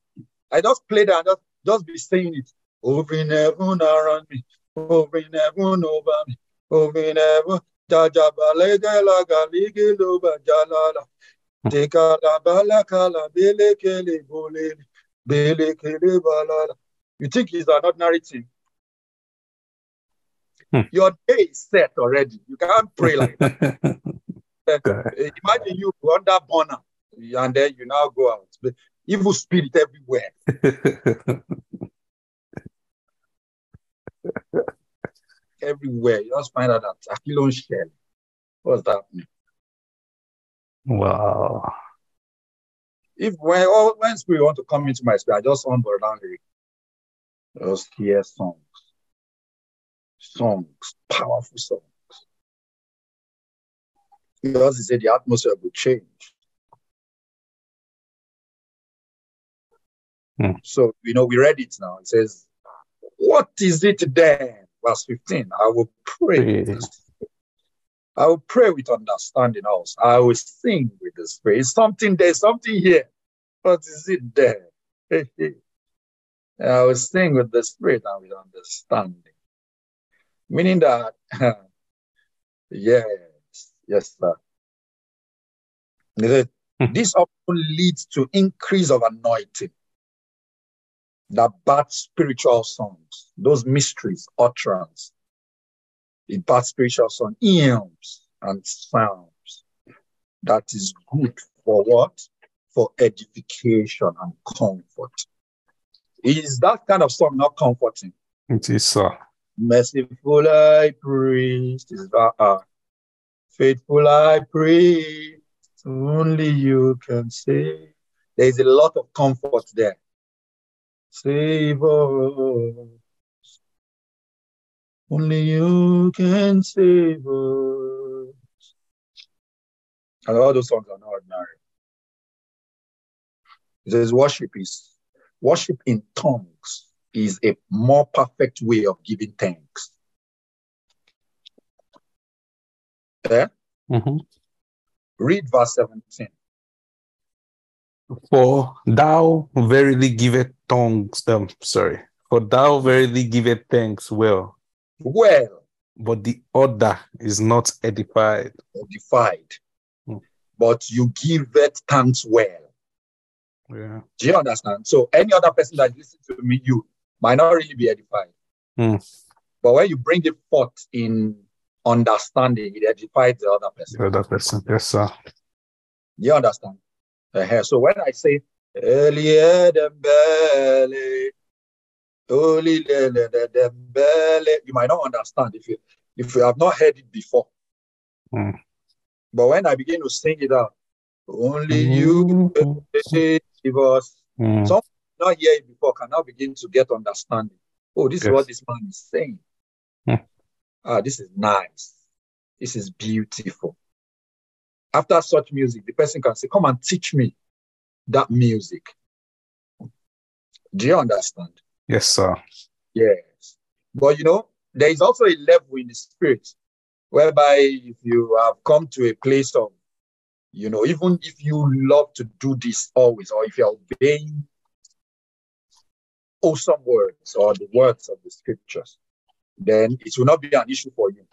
I just play that and just, just be saying it. Over in heaven around me, over in heaven over me, over in heaven. Jaja balega la galigi loba jalala. Tekala bala kala bele kele bole bele kele balala. You think it's an ordinary thing? Hmm. Your day is set already. You can't pray like that. Okay. *laughs* Eh, Imagine you under burner and then you now go out. Evil spirit everywhere. *laughs* Everywhere. You just find out that Akilon shell. What's that mean? wow. If when oh, when spirit want to come into my spirit, I just want to down lyric. Just hear songs. Songs, powerful songs. Because he said the atmosphere will change. Hmm. So you know, we read it now. It says, What is it then? Verse 15. I will pray. Pray. I will pray with understanding also. I will sing with the spirit. Something there, something here. What is it there? I will sing with the spirit and with understanding. Meaning that, *laughs* yes, yes, sir. Said, Hmm. This often leads to increase of anointing. That bad spiritual songs, those mysteries, utterance, the bad spiritual song, hymns and psalms. That is good for what? For edification and comfort. Is that kind of song not comforting? It is sir. Merciful I praise, is that uh, faithful I pray, only you can save. There is a lot of comfort there. Save us. Only you can save us. And all those songs are not ordinary. It says worship is worship in tongues is a more perfect way of giving thanks. Yeah? Mm-hmm. Read verse 17. For thou verily giveth tongues, um, sorry, for thou verily giveth thanks well, Well but the other is not edified. edified, Hmm. but you give it thanks well. Yeah. Do you understand? So any other person that listens to me, you might not really be edified. Mm. But when you bring it forth in understanding, it edifies the other person. The other person. Yes, sir. You understand? Uh-huh. So when I say earlier the belly, only the, the, the, the belly, you might not understand if you if you have not heard it before. Mm. But when I begin to sing it out, only you give us Mm. some not hear it before can now begin to get understanding. Oh, this is what this man is saying. Hmm. Ah, this is nice. This is beautiful. After such music, the person can say, Come and teach me that music. Do you understand? Yes, sir. Yes. But you know, there is also a level in the spirit whereby if you have come to a place of, you know, even if you love to do this always, or if you're obeying awesome words or the words of the scriptures, then it will not be an issue for you.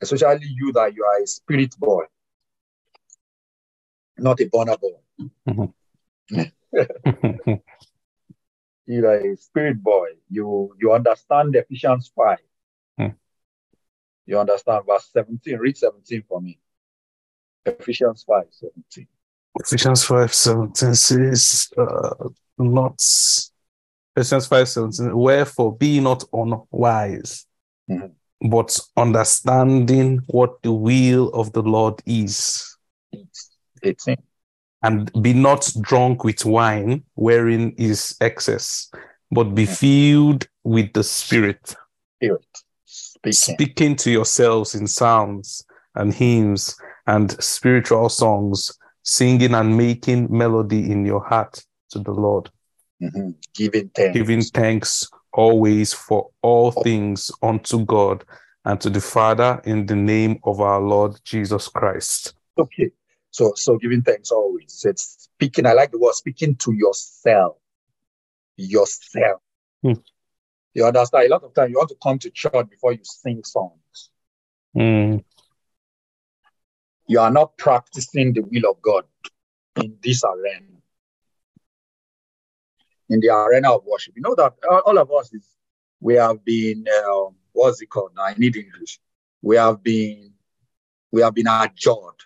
Especially you that you are a spirit boy, not a born boy. you mm-hmm. *laughs* *laughs* are a spirit boy. You you understand Ephesians 5. Hmm. You understand verse 17. Read 17 for me. Ephesians 5, 17. Ephesians 5 17 says, uh, not Ephesians 5 17, wherefore be not unwise, Mhm. but understanding what the will of the Lord is, 18. And be not drunk with wine, wherein is excess, but be filled with the Spirit, Spirit speaking. speaking to yourselves in psalms and hymns and spiritual songs, singing and making melody in your heart to the Lord. Mhm. Giving thanks. giving thanks always for all things unto God and to the Father in the name of our Lord Jesus Christ. Okay. So so giving thanks always. It's speaking. I like the word speaking to yourself. Yourself. Hmm. You understand? A lot of time you want to come to church before you sing songs. Mm, You are not practicing the will of God in this arena. In the arena of worship. You know that uh, all of us is we have been um, what's it called now? I need English. We have been we have been adjured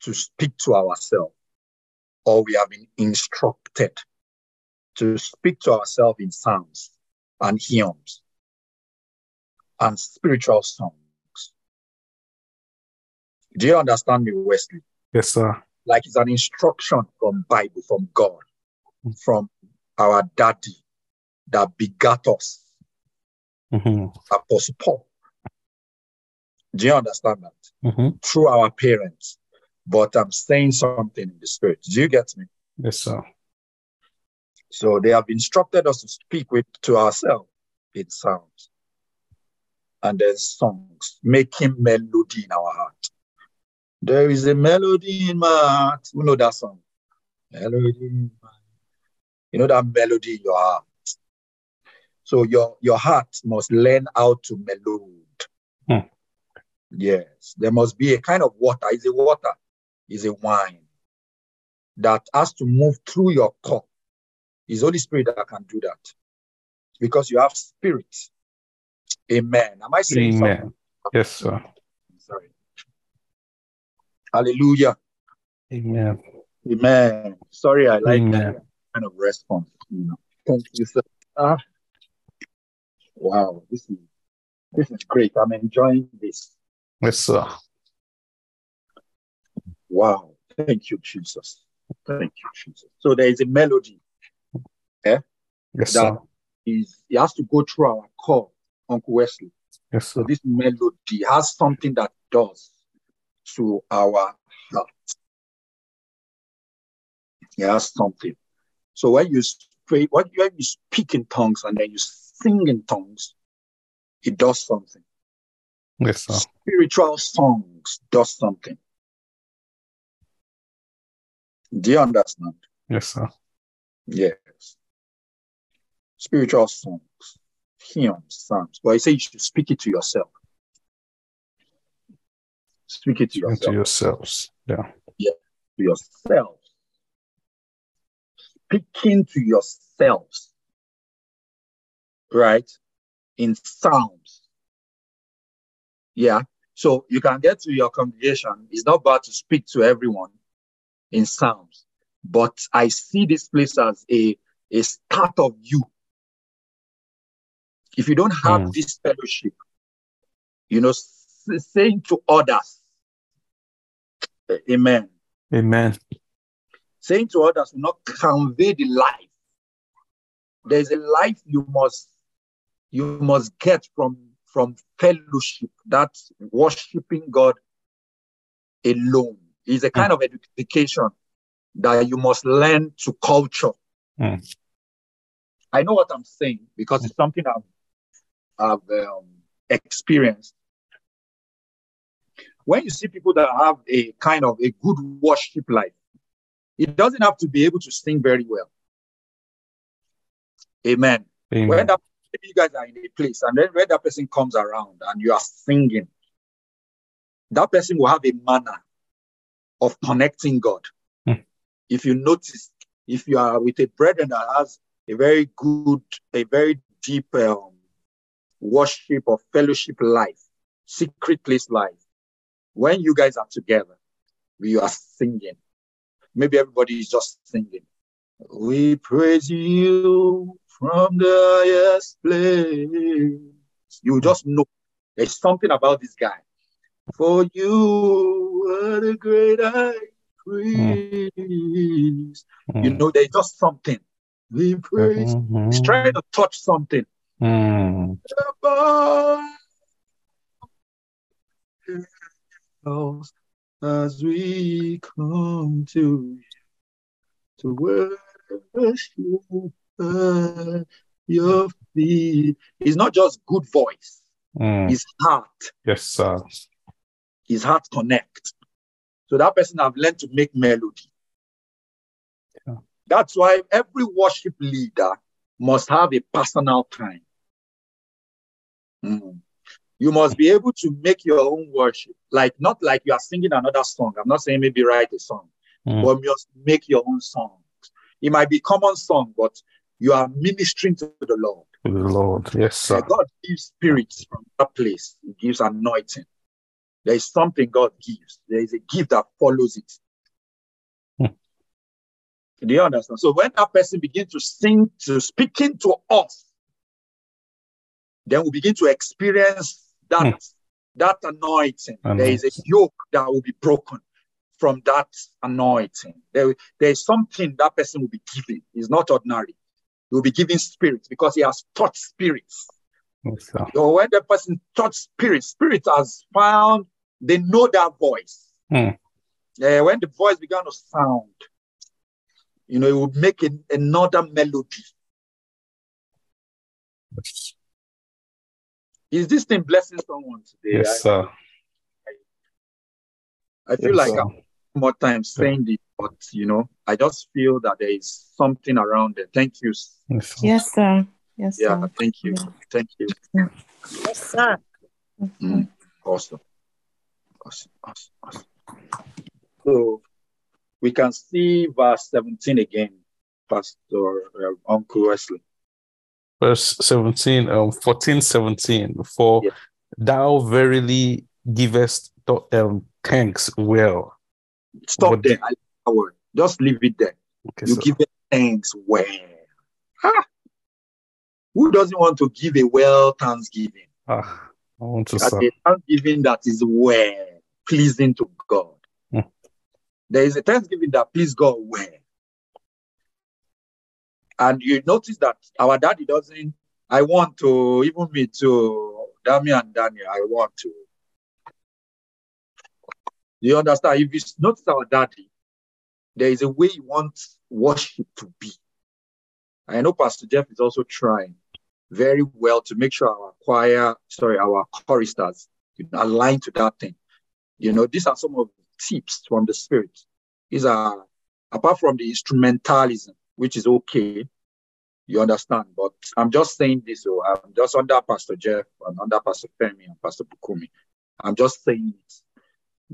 to speak to ourselves, or we have been instructed to speak to ourselves in psalms and hymns and spiritual songs. Do you understand me, Wesley? yes, sir. Like it's an instruction from Bible, from God, from our daddy that begat us, Mhm, Apostle Paul. Do you understand that? mhm. Through our parents. But I'm saying something in the spirit. Do you get me? Yes, sir. So they have instructed us to speak with to ourselves in sounds. And then songs, making melody in our heart. There is a melody in my heart. You know that song? Melody in my You know that melody in your heart. So your, your heart must learn how to melode. Hmm. Yes. There must be a kind of water. Is a water, is a wine that has to move through your cup. It's Holy Spirit that can do that. Because you have spirit. Amen. Am I saying Amen. something? Yes, sir. Sorry. Hallelujah. Amen. Amen. Sorry, I like Amen. that kind of response. You know. Thank you, sir. Ah. Wow, this is this is great. I'm enjoying this. Yes, sir. Wow. Thank you, Jesus. Thank you, Jesus. So there is a melody. Eh? Yes, That- sir. Is it has to go through our core, Uncle Wesley. Yes, sir. So this melody has something that does to our heart. It has something. So when you speak, when you speak in tongues and then you sing in tongues, it does something. Yes, sir. Spiritual songs does something. Do you understand? Yes, sir. Yes. Spiritual songs, hymns, psalms. But I say you should speak it to yourself. Speak it to yourself. yourselves. Yeah. to yourselves. Speaking to yourselves. Right? in psalms. Yeah. So you can get to your congregation. It's not bad to speak to everyone in psalms, but I see this place as a, a start of you. If you don't have Mm. this fellowship, you know, saying to others, Amen. Amen. saying to others will not convey the life. There's a life you must you must get from from fellowship, that's worshiping God alone. Is a kind of education that you must learn to culture. Mm. I know what I'm saying because it's something I've I've um, experienced. When you see people that have a kind of a good worship life, it doesn't have to be able to sing very well. Amen. When that you guys are in a place and then when that person comes around and you are singing, that person will have a manner of connecting God. Hmm. If you notice, if you are with a brethren that has a very good, a very deep um, worship or fellowship life, secret place life, when you guys are together, we are singing. Maybe everybody is just singing. We praise you from the highest place. You just know there's something about this guy. For you are the great priest. You Mm. know, there's just something. We praise. He's trying to touch something. Mm. as we come to you to worship at your feet. It's not just good voice, Mm. his heart, Yes, sir. His heart connect. So that person have learned to make melody. Yeah. That's why every worship leader must have a personal time. Mm. You must be able to make your own worship, like not like you are singing another song. I'm not saying maybe write a song, Mm. but just make your own songs. It might be common song, but you are ministering to the Lord. To the Lord. Yes, sir. God gives spirits from that place. He gives anointing. There is something God gives. There is a gift that follows it. Hmm. Do you understand? So when that person begins to sing, to speaking to us, then we begin to experience that Hmm. that anointing. There is a yoke that will be broken from that anointing. There, there is something that person will be giving. It's not ordinary. He will be giving spirits because he has taught spirits. Yes, sir. So when the person touch spirit, spirit has found, they know that voice. Hmm. Uh, when the voice began to sound, you know, it would make an- another melody. Is this thing blessing someone today? Yes, sir. I, I feel Yes, like sir. I'm more time saying this, but you know, I just feel that there is something around there. Thank you. Yes, sir. Yes, sir. Yes, Yeah, sir. thank you. Thank you. Yes, sir. Mm, awesome. Awesome. Awesome. Awesome. So we can see verse 17 again, Pastor uh, Uncle Wesley. Verse 17, um, 14, 17. For Yeah. thou verily givest th- um, thanks well. Stop What- there. I like that word. Just leave it there. Okay, you sir. give it thanks well. Ah, who doesn't want to give a well thanksgiving? Ah, I want to, That a thanksgiving that is well pleasing to God. Hmm. There is a thanksgiving that please God well. And you notice that our daddy doesn't, I want to, even me to Dami and Daniel, I want to. You understand? If it's not our daddy, there is a way he wants worship to be. I know Pastor Jeff is also trying very well to make sure our choir, sorry, our choristers align to that thing. You know, these are some of the tips from the spirit. These are apart from the instrumentalism, which is okay. You understand? But I'm just saying this, so I'm just under Pastor Jeff and under Pastor Femi and Pastor Bukumi. I'm just saying it.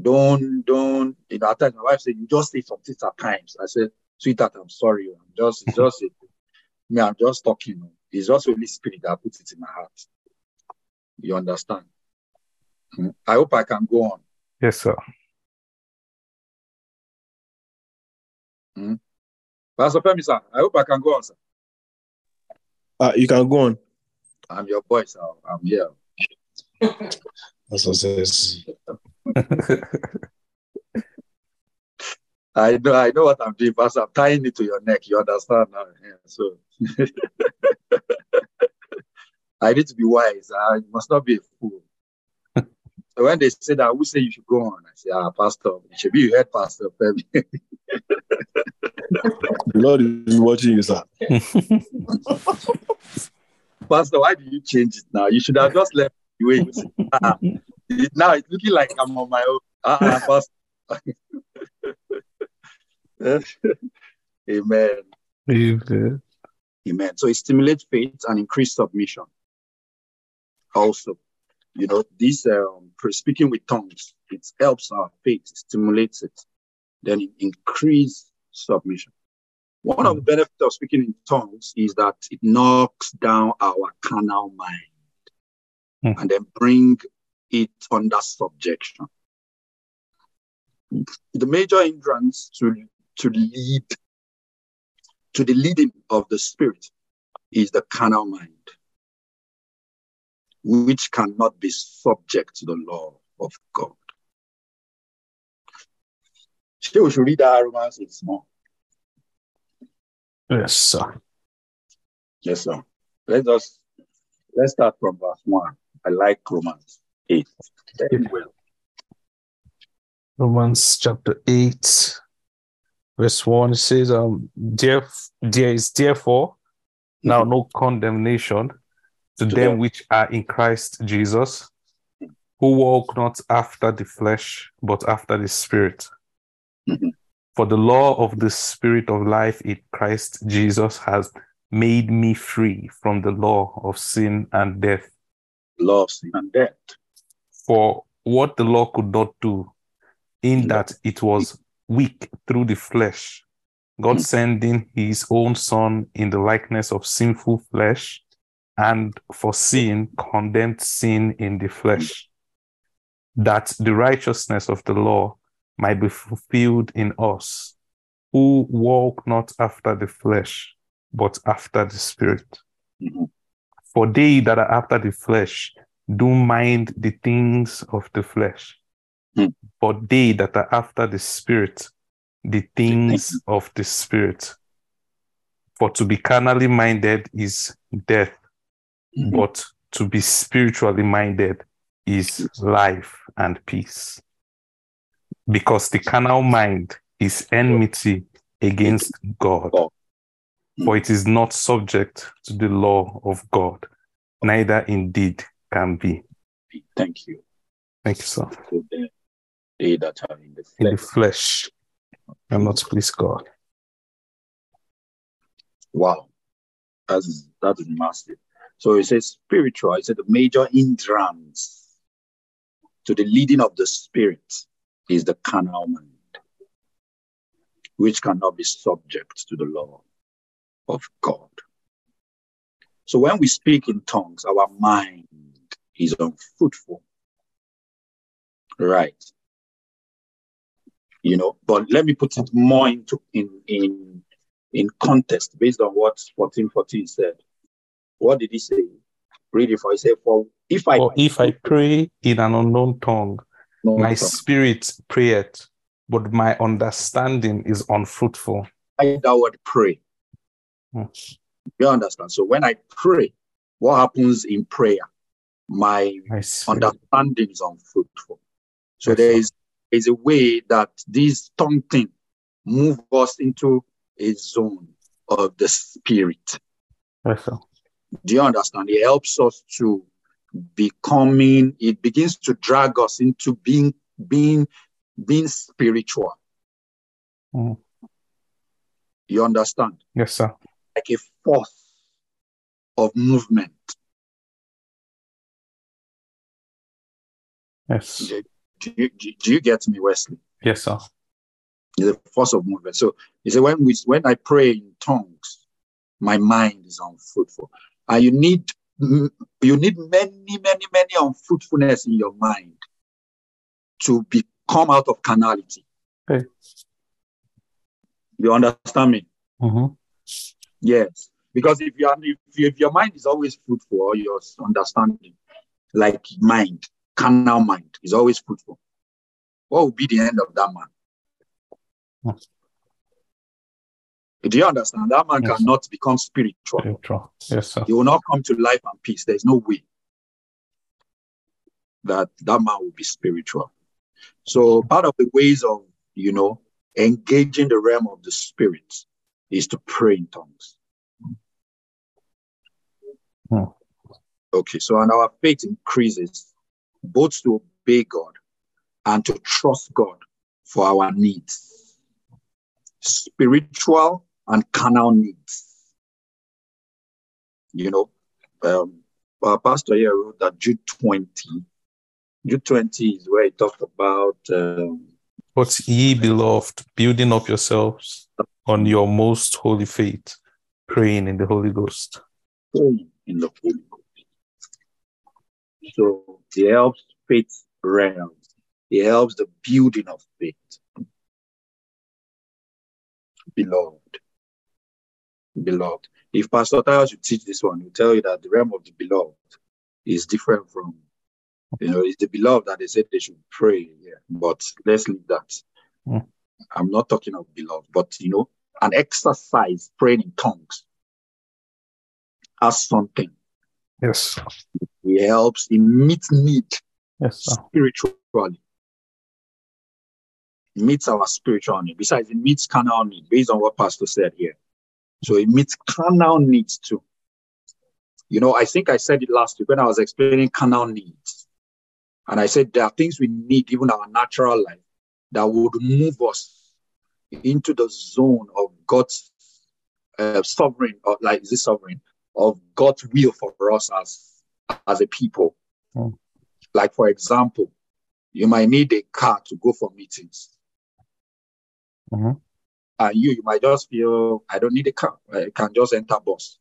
Don't, don't, you know, at times my wife said, you just say some things at times. I said, sweetheart, I'm sorry. Oh, I'm just, just, *laughs* me, I'm just talking. Oh. It's just Holy Spirit that puts it in my heart. You understand? Mm. I hope I can go on. Yes, sir. Mm. Pastor Femi, sir, I hope I can go on, sir. Uh, you can go on. I'm your boy, sir. I'm here. *laughs* That's what says. *laughs* I know, I know what I'm doing, Pastor. I'm tying it to your neck. You understand now? Yeah, so *laughs* I need to be wise. I must not be a fool. *laughs* so when they say that, who say you should go on? I say, ah, Pastor, it should be you head, Pastor. *laughs* The Lord is watching you, sir. Pastor, why do you change it now? You should have just left the way. Ah, now it's looking like I'm on my own. Ah, ah, Pastor. *laughs* Amen. Amen. Amen. So it stimulates faith and increase submission. Also, you know, this um, speaking with tongues, it helps our faith, stimulates it, then it increase submission. One of the benefits of speaking in tongues is that it knocks down our carnal mind Hmm. and then bring it under subjection. The major hindrance to to lead to the leading of the spirit is the carnal mind, which cannot be subject to the law of God. Still, we should read that Romans 8 more. Yes, sir. Yes, sir. Let's let's start from verse 1. I like Romans 8 very well. Romans chapter 8, verse 1 it says, um, there, there is therefore now no condemnation to To them them. which are in Christ Jesus, who walk not after the flesh, but after the Spirit. Mhm. For the law of the Spirit of life in Christ Jesus has made me free from the law of sin and death. Love, sin, and death. For what the law could not do, in that it was weak through the flesh, God sending his own Son in the likeness of sinful flesh, and for sin condemned sin in the flesh, that the righteousness of the law might be fulfilled in us, who walk not after the flesh, but after the Spirit. Mhm. For they that are after the flesh do mind the things of the flesh, Hmm. But they that are after the Spirit, the things of the Spirit. For to be carnally minded is death, Mhm. but to be spiritually minded is life and peace. Because the carnal mind is enmity against God. for it is not subject to the law of God, neither indeed can be. Thank you. Thank you, sir. They, that are in the In the flesh. flesh, I'm not please God. Wow. That is that is massive. So it says spiritual, it said the major hindrance to the leading of the spirit is the carnal mind, which cannot be subject to the law of God. So when we speak in tongues, our mind is unfruitful. Right. You know, but let me put it more into in in in context based on what 1414 said. What did he say? Read it for he said, For if I Or if I pray in an unknown tongue, know my tongue, spirit prayeth, but my understanding is unfruitful. I that word pray. Hmm. You understand? So when I pray, what happens in prayer? My understanding is unfruitful. So there is is a way that this tongue thing move us into a zone of the spirit. Yes, sir. Do you understand? It helps us to becoming, it begins to drag us into being, being, being spiritual. Mm. You understand? Yes, sir. Like a force of movement. Yes. Do you, do you- get me, Wesley? Yes, sir. The force of movement. So he said, when we when I pray in tongues, my mind is unfruitful. And you need you need many, many, many unfruitfulness in your mind to become out of carnality. Okay. You understand me? Mm-hmm. Yes. Because if you are, if, if your mind is always fruitful, your understanding, like mind, carnal mind, is always fruitful, what will be the end of that man? Hmm. Do you understand? That man Yes. cannot become spiritual. Spiritual. Yes, sir. He will not come to life and peace. There's no way that that man will be spiritual. So part of the ways of, you know, engaging the realm of the spirit is to pray in tongues. Hmm. Okay, so and our faith increases both to obey God and to trust God for our needs, spiritual and carnal needs. You know, um, our pastor here wrote that Jude 20. Jude 20 is where he talked about um, But ye beloved, building up yourselves on your most holy faith, praying in the Holy Ghost. praying in the Holy Ghost. So it helps faith realm. It helps the building of faith. Beloved. Beloved. If Pastor Tyler should teach this one, he'll tell you that the realm of the beloved is different from, you know, it's the beloved that they said they should pray. Yeah. But let's leave that. Mm. I'm not talking of beloved, but you know, an exercise praying in tongues as something. Yes. It helps, it meets need Yes, sir. spiritually. It meets our spiritual need. Besides, it meets carnal need based on what Pastor said here. So it meets carnal needs too. You know, I think I said it last week when I was explaining carnal needs. And I said there are things we need, even our natural life, that would move us into the zone of God's uh, sovereign, or like is this sovereign, of God's will for us as, as a people. Hmm. Like, for example, you might need a car to go for meetings. Mhm. And you, you might just feel, I don't need a car. I can just enter bus.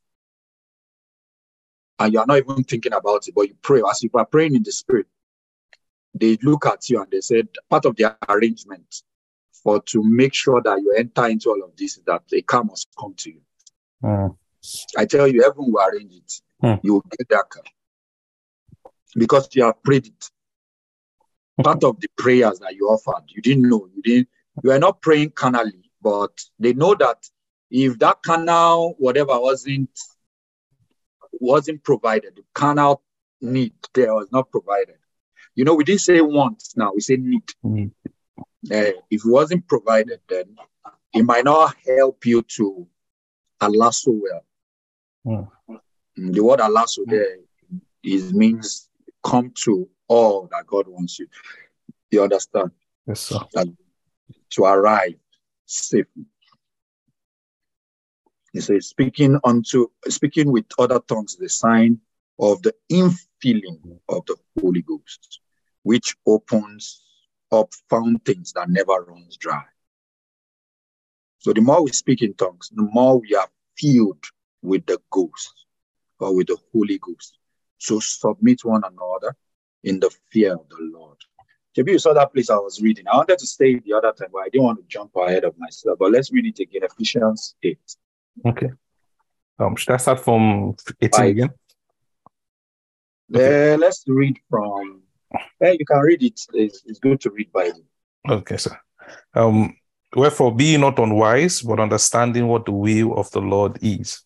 And you are not even thinking about it, but you pray. As if you are praying in the spirit, they look at you and they said, part of the arrangement for to make sure that you enter into all of this is that a car must come to you. Mm. I tell you, heaven will arrange it. Hmm. You will get that car. Because you have prayed it. Part of the prayers that you offered, you didn't know. You didn't, you are not praying carnally, but they know that if that carnal, whatever wasn't wasn't provided, the carnal need there was not provided. You know, we didn't say want now, we say need. Need. Uh, if it wasn't provided, then it might not help you to alasso well. Mm. Mm, The word alasso there is means come to all that God wants you. You understand? Yes, sir. To arrive safely. He says, speaking unto speaking with other tongues is a sign of the infilling of the Holy Ghost, which opens up fountains that never runs dry. So the more we speak in tongues, the more we are filled with the Ghost or with the Holy Ghost. So submit one another in the fear of the Lord. Maybe you saw that place I was reading. I wanted to stay the other time, but I didn't want to jump ahead of myself. But let's read it again. Ephesians 8. Okay. Um, should I start from 18 Five. again? Uh, let's read from. Yeah, you can read it. It's, it's good to read Bible. Okay, sir. Um, wherefore be not unwise, but understanding what the will of the Lord is,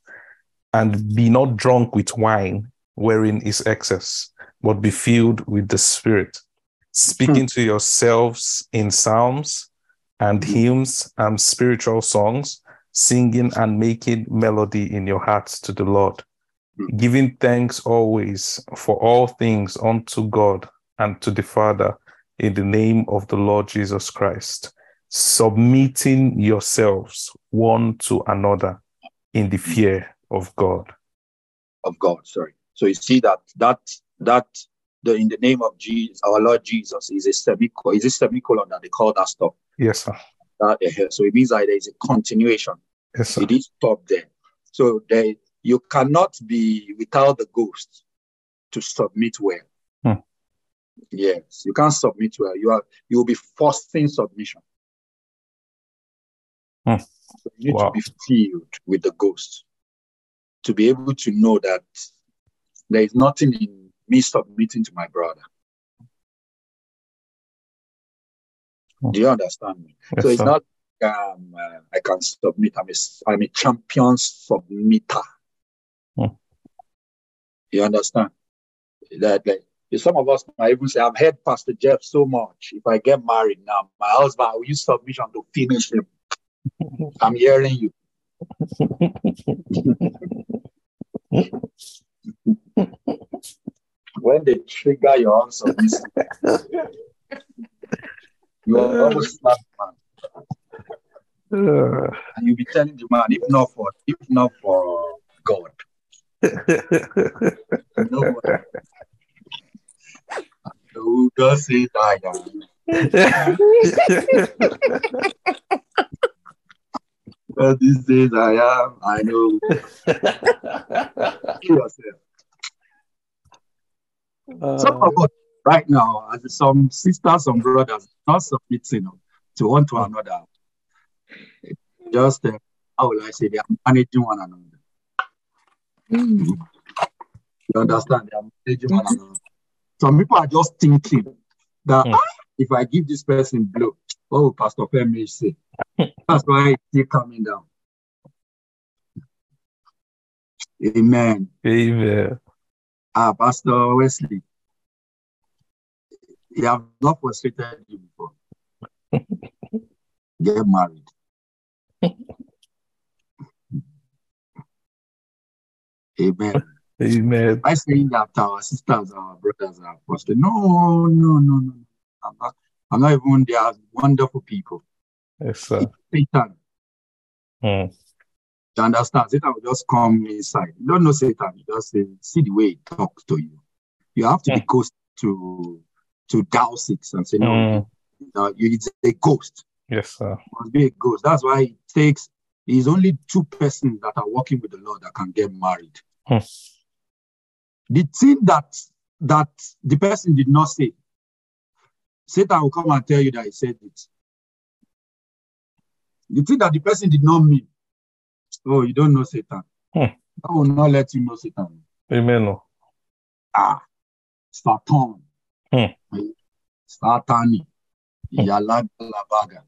and be not drunk with wine, wherein is excess, but be filled with the Spirit, speaking hmm. to yourselves in psalms and hmm. hymns and spiritual songs, singing and making melody in your hearts to the Lord, hmm. giving thanks always for all things unto God and to the Father in the name of the Lord Jesus Christ, submitting yourselves one to another in the fear of God. of God. Sorry. So you see that that that the in the name of Jesus, our Lord Jesus, is a semicolon. Is a semicolon that they call that stuff. Yes, sir. That uh, so it means that there is a continuation. Yes, sir. It is stop there. So there you cannot be without the ghost to submit well. Hmm. Yes, you can't submit well. You are you will be forcing submission. Hmm. So you need Wow. to be filled with the ghost to be able to know that there is nothing in me submitting to my brother. Do you understand me? Yes, so it's sir. not um, uh, I can submit. I'm a, I'm a champion submitter. Hmm. You understand? That like some of us might even say, I've heard Pastor Jeff so much. If I get married now, my husband will use submission to finish him. *laughs* I'm hearing you. *laughs* When they trigger your submission, you are almost slap man. Uh, *sighs* And you'll be telling the man, if not for if not for God, nobody. Who does it I am. But these days I am, I know. *laughs* Yourself. Some of us right now, as some sisters, some brothers, not submitting to one to another. Just uh, how will I say they are managing one another. You understand? They are managing one another. Some people are just thinking that Mm. "Ah, if I give this person blow, will Pastor Femi say? That's why it's still coming down. Amen. Amen. Ah, Pastor Wesley, you have not frustrated you before. *laughs* Get married. Amen. Amen. By saying that our sisters, our brothers are frustrated. No, no, no, no. I'm not, I'm not even, they are wonderful people. Yes, sir. Satan, Mm. you understand? Satan will just come inside. You don't know Satan, you just say, see the way he talks to you. You have to be ghost to to douse it and say, no, Mm. no, you, it's a ghost. Yes, sir. must be a ghost. That's why it takes it's only two persons that are working with the Lord that can get married. Hmm. The thing that that the person did not say, Satan will come and tell you that he said it. The thing that the person did not mean, oh, you don't know Satan. Hmm. I will not let you know Satan. Amen. oh. Ah, Satan. Hmm. Satani. Hmm. Yalagalabaga.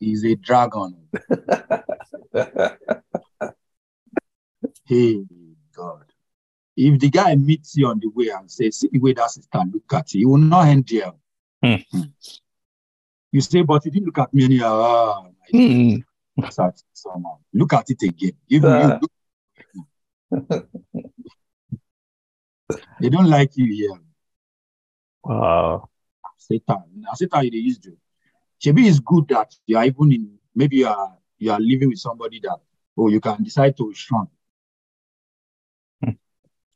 He's a dragon. *laughs* Hey, God. If the guy meets you on the way and says, see the way that sister look at you, he will not end there. Hmm. You say, but he didn't look at me anyhow. Ah, my Mm. Look at it somehow. Look at it again. Even Ah. you they don't like you here. Wow. Satan. Satan, you dey use you. Maybe it's good that you are even in, maybe you are you are living with somebody that, oh, you can decide to shun. Hmm.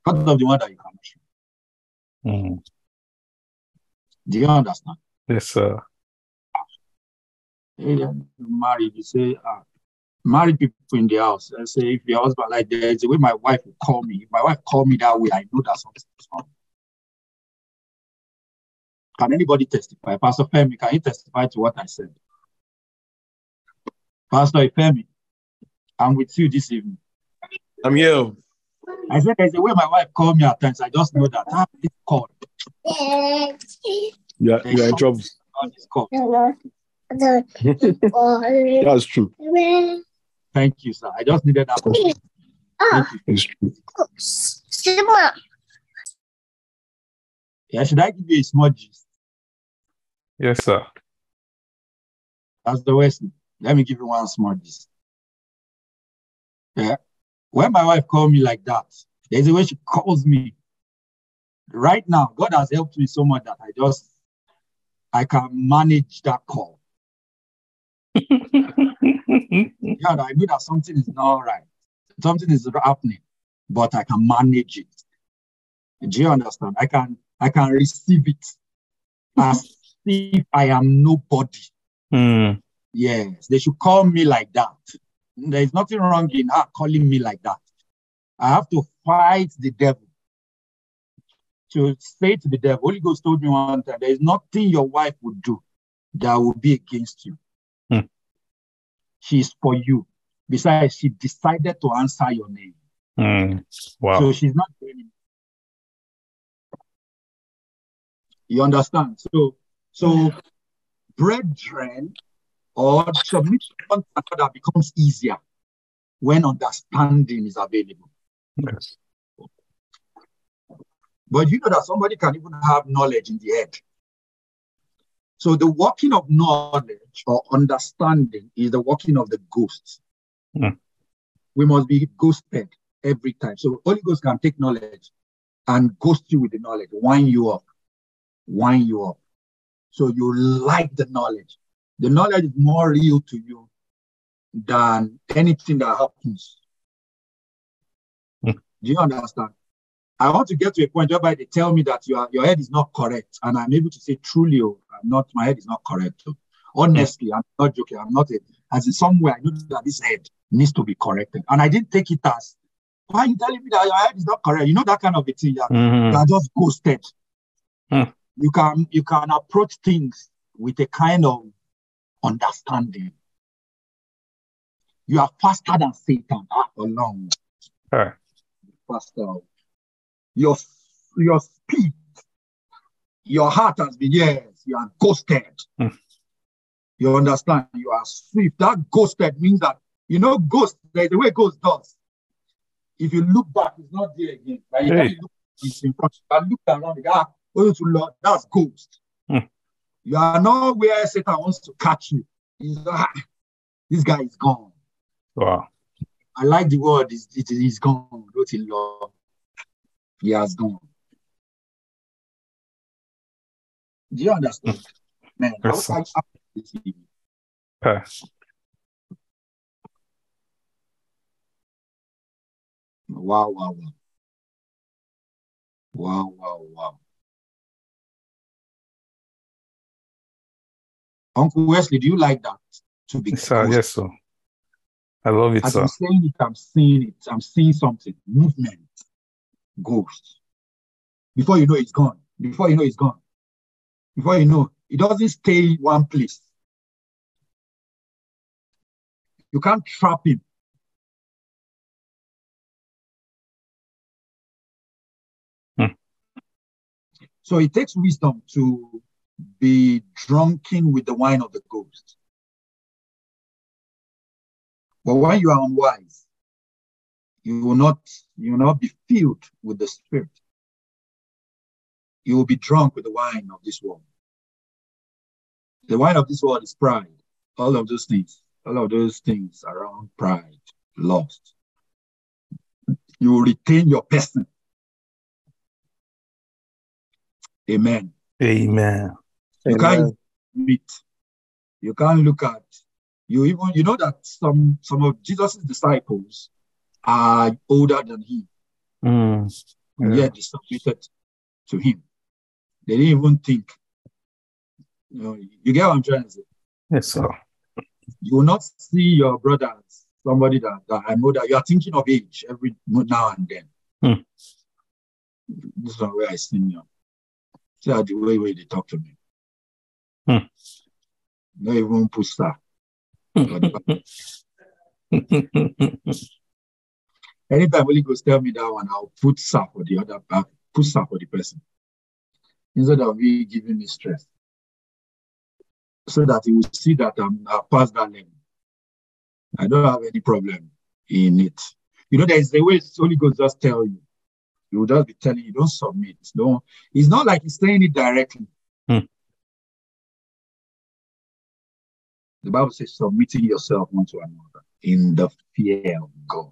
Part of the one that you can. Mm. Do you understand? Yes, sir. Hey, then you married, you say, ah, married people in the house. I say, if your husband, like, there's a way my wife will call me. If my wife call me that way, I know that something is wrong. Can anybody testify? Pastor Femi, can you testify to what I said? Pastor Femi, I'm with you this evening. I'm here. I said, there's a way my wife called me at times. I just know that. Ah, this call. Yeah, are, you are in trouble. ah, this call. *laughs* That's true. Thank you, sir. I just needed that. Thank you. It's true. Yeah, should I give you a small gist? Yes, sir. That's the West. Let me give you one small gist. Yeah. When my wife called me like that, there's a way she calls me. Right now, God has helped me so much that I just I can manage that call. *laughs* Yeah, I know that something is not right. Something is happening, but I can manage it. Do you understand? I can I can receive it as if I am nobody. Mm. Yes, they should call me like that. There is nothing wrong in her calling me like that. I have to fight the devil. To say to the devil, Holy Ghost told me one time, there is nothing your wife would do that will be against you. Hmm. She's for you. Besides, she decided to answer your name. Mm. Wow. So she's not doing it. You understand? So, so brethren or submission to another becomes easier when understanding is available. Yes. But you know that somebody can even have knowledge in the head. So the working of knowledge or understanding is the working of the ghosts. Hmm. We must be ghosted every time. So Holy Ghost can take knowledge and ghost you with the knowledge, wind you up, wind you up. So you like the knowledge. The knowledge is more real to you than anything that happens. Hmm. Do you understand? I want to get to a point whereby they tell me that your, your head is not correct, and I'm able to say truly, oh, I'm not, my head is not correct. oh. Honestly, I'm not joking. I'm not a, as in somewhere I know that this head needs to be corrected. And I didn't take it as why are you telling me that your head is not correct? You know that kind of a thing. Mhm. You are just ghosted. Hmm. You can you can approach things with a kind of understanding. You are faster than Satan. Ah, along Alright. faster. Your your speed, your heart has been yes. You are ghosted. Hmm. You understand? You are swift. That ghosted means that you know ghost. The way ghost does. If you look back, it's not there again. But you Hey. can look, it's in front. You can look around. You ah, going to Lord. That's ghost. Hmm. You are not where Satan wants to catch you. He's ah, this guy is gone. Wow. I like the word. Is it is gone. Wrote in law. He has gone. Do you understand? Man, I, Yes, I, Okay. wow, wow, wow. Wow, wow, wow. Uncle Wesley, do you like that? To be Yes, sir. Yes, sir. I love it, As sir. I'm saying it, I'm seeing it. I'm seeing something. Movement. Ghost. Before you know it's gone. Before you know it's gone. Before you know, it doesn't stay in one place. You can't trap him. Hmm. So it takes wisdom to be drunken with the wine of the ghost. But when you are unwise, you will not you will not be filled with the spirit. You will be drunk with the wine of this world. The wine of this world is pride. All of those things, all of those things around pride, lust. You will retain your person. Amen. Amen. You can't meet. You can't look at. You even you know that some some of Jesus' disciples are older than he, Mm. and Yeah. yet they submitted to him. They didn't even think. You know, you get what I'm trying to say. Yes, sir. You will not see your brother as somebody that, that I know that you are thinking of age every now and then. Hmm. This is not where I see you. See the way way they talk to me. Hmm. Not even pusta. *laughs* Anytime Holy Ghost tell me that one, I'll put sir for the other, uh, put sir for the person. Instead of me giving me stress. So that he will see that I'm past that level. I don't have any problem in it. You know, there's a way Holy Ghost just tell you. He will just be telling you, don't submit. Don't. It's not like he's saying it directly. The Bible says, submitting yourself one to another in the fear of God.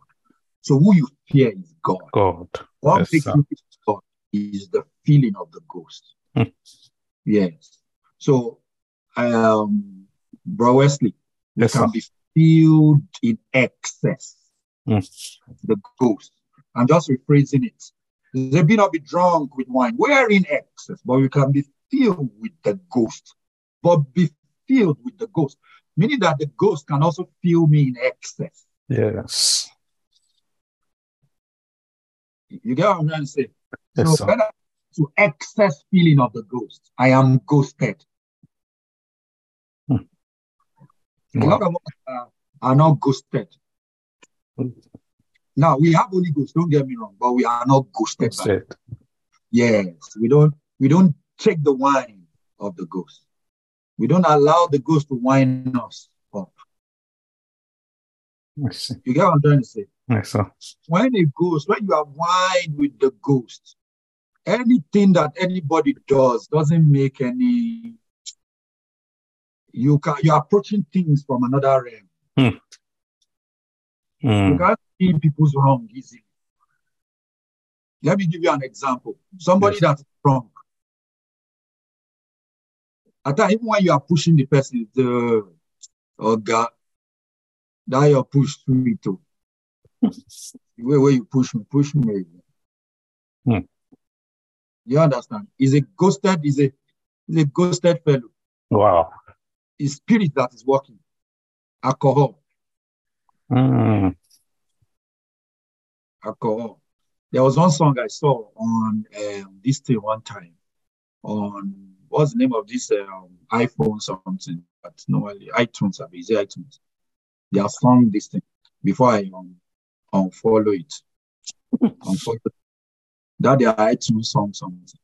So who you fear is God. God. What Yes, makes you God is the feeling of the ghost. Hmm. Yes. So, um, Bro Wesley, we Yes, can sir. be filled in excess. Hmm. The ghost. I'm just rephrasing it. They be not be drunk with wine. We're in excess, but we can be filled with the ghost. But be filled with the ghost, meaning that the ghost can also fill me in excess. Yes. You get what I'm trying to say? Yes, so when I to excess feeling of the ghost, I am ghosted. A lot of us are, are not ghosted. Now we have Holy Ghost, don't get me wrong, but we are not ghosted. Yes, we don't we don't take the wine of the ghost. We don't allow the ghost to wine us up. See. You get what I'm trying to say? Yes, sir. When a ghost, when you are wine with the ghost, anything that anybody does doesn't make any. You can you're approaching things from another realm. You Mm. can't see people's wrong easily. Let me give you an example. Somebody Yes. that's wrong. At times, even when you are pushing the person, the oh God, that you push through it too. the way where you push me, push me. Hmm. You understand? He's a ghosted, he's a he's a ghosted fellow. Wow. His spirit that is working. Alcohol. Mm. alcohol. There was one song I saw on um, this thing one time on what's the name of this um, iPhone something, but normally iTunes, I is it iTunes? They have sung this thing before I um, unfollow it. *laughs* unfollow that their iTunes song something.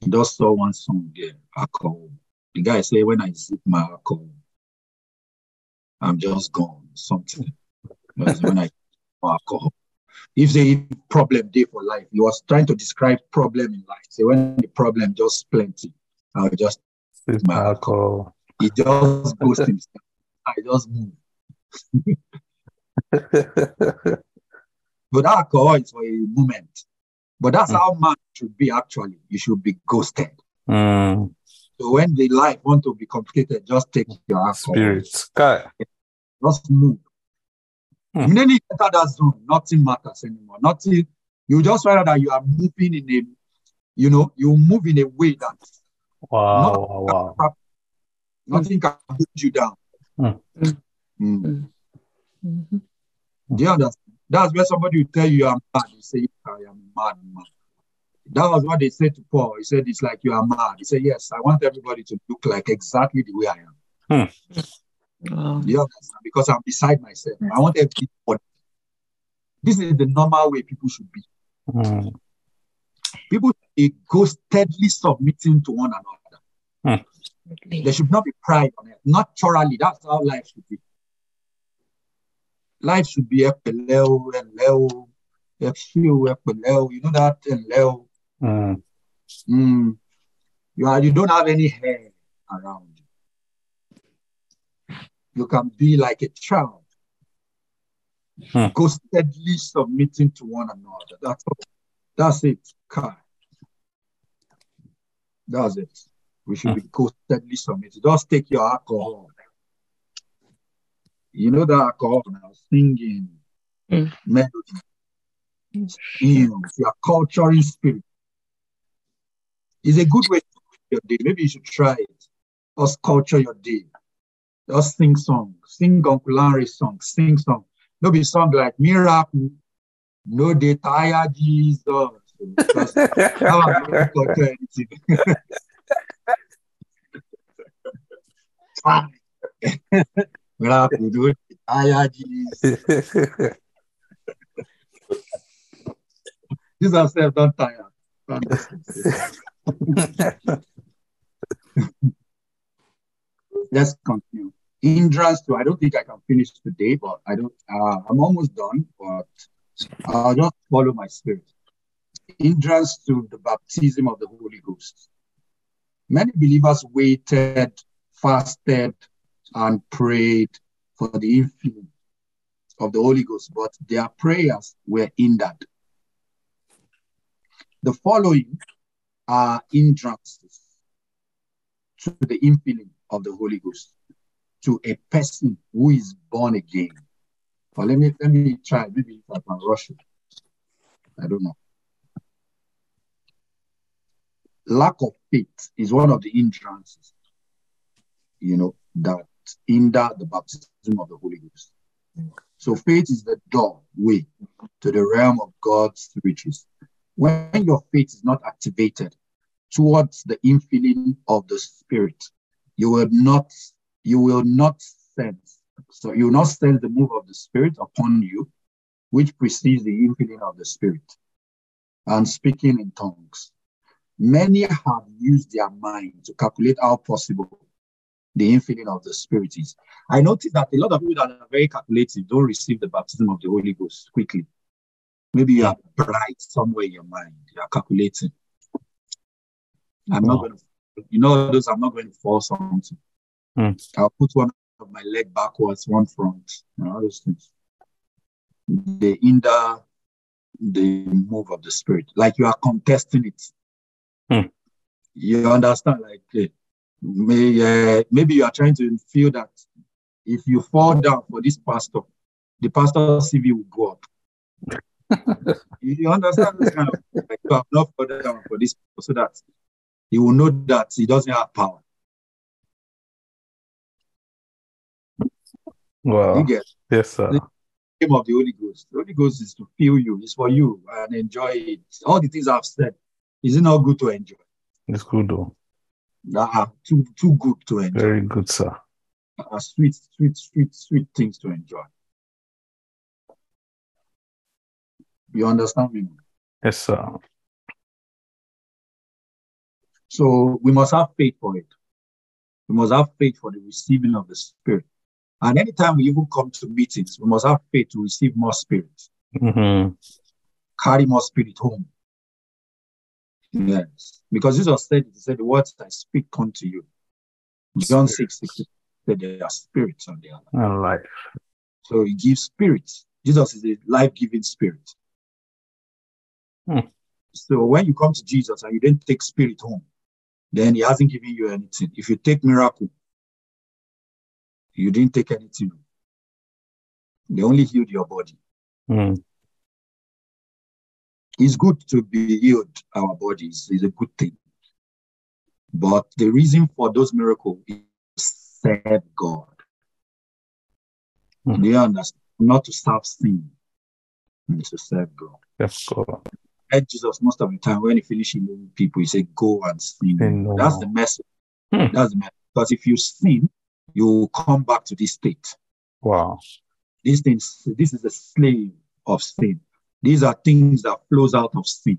He just saw one song there, alcohol. The guy say, when I sip my alcohol, I'm just gone, something. When I alcohol. If the problem day for life, he was trying to describe problem in life. So when the problem just plenty, I'll just It's My alcohol. he just goes himself. I just move. *laughs* But alcohol is for a moment. But that's Mm. how man should be actually. You should be ghosted. mm. So when the life want to be complicated, just take your alcohol. Spirit. Just move. Hmm. Immediately you enter that zone, nothing matters anymore. Nothing. You just find out that you are moving in a, you know, you move in a way that Wow. Not- Wow. Wow. nothing can put you down. Hmm. Mm. Mhm. Do you understand? That's where somebody will tell you you are mad. You say, I am mad, man. That was what they said to Paul. He said, It's like you are mad. He said, Yes, I want everybody to look like exactly the way I am. Wow. Do you understand? Because I'm beside myself. I want everybody. This is the normal way people should be. Mm. People should be ghostedly submitting to one another. There should not be pride on it. Naturally, that's how life should be. Life should be epeleo, eleo, efio, epeleo. You know that eleo. Mm. Mm. You are you don't have any hair around you. You can be like a child, Hmm. ghostedly submitting to one another. That's all. That's it. Kai. That's it. We should be ghostedly submitting. Just take your alcohol. You know that alcohol now, singing, Hmm. melody, Hmm. hymns, your culturing spirit. It's a good way to your day. Maybe you should try it. Just culture your day. Just sing songs. Sing Uncle Larry songs. Sing song. No be song like Miracle. No they tire Jesus. Because now I'm not culture. Miracle. No they tire Jesus. Jesus self don't tire. *laughs* Let's continue. Hindrance to I don't think I can finish today, but I don't. Uh, I'm almost done, but I'll just follow my spirit. Hindrance to the baptism of the Holy Ghost. Many believers waited, fasted, and prayed for the infilling of the Holy Ghost, but their prayers were hindered. The following are hindrances to the infilling of the Holy Ghost to a person who is born again. Or let me let me try. Maybe if I can rush it. I don't know. Lack of faith is one of the hindrances, you know, that hinder the baptism of the Holy Ghost. So faith is the door way to the realm of God's riches. When your faith is not activated towards the infilling of the Spirit, you will not you will not sense so you will not sense the move of the Spirit upon you, which precedes the infilling of the Spirit and speaking in tongues. Many have used their mind to calculate how possible the infilling of the Spirit is. I noticed that a lot of people that are very calculative don't receive the baptism of the Holy Ghost quickly. Maybe you are bright somewhere in your mind, you are calculating. I'm not going to, you know, those I'm not going to force something. Hmm. I'll put one of my leg backwards, one front, you know, all those things. They hinder the move of the spirit, like you are contesting it. Hmm. You understand? Like eh, may, uh, maybe you are trying to feel that if you fall down for this pastor, the pastor's CV will go up. *laughs* you understand this kind of like you have not fall down for this so that he will know that he doesn't have power. Wow. You get Yes, sir. the name of the Holy Ghost. The Holy Ghost is to feel you, it's for you and enjoy it. All the things I've said, is it not good to enjoy? It's good though. Ah, too too good to enjoy. Very good, sir. Ah, sweet, sweet, sweet, sweet things to enjoy. You understand me? Yes, sir. So we must have faith for it. We must have faith for the receiving of the Spirit. And anytime we even come to meetings, we must have faith to receive more Spirit, hmm carry more Spirit home. Yes. Because Jesus said, He said, The words I speak unto you. John 6 6 said, They are spirits on the other. And life. So He gives spirit. Jesus is a life giving spirit. Hmm. So when you come to Jesus and you didn't take spirit home, then He hasn't given you anything. If you take miracle, you didn't take anything. They only healed your body. Mm. It's good to be healed, our bodies is a good thing. But the reason for those miracles is to serve God. Do you understand? Not to serve sin, it's to serve God. Yes, God. At Jesus, most of the time, when he finishes healing people, he said, Go and sin. That's the message. Hmm. That's the message. Because if you sin, you come back to this state. Wow. These things, this is a slave of sin. These are things that flows out of sin.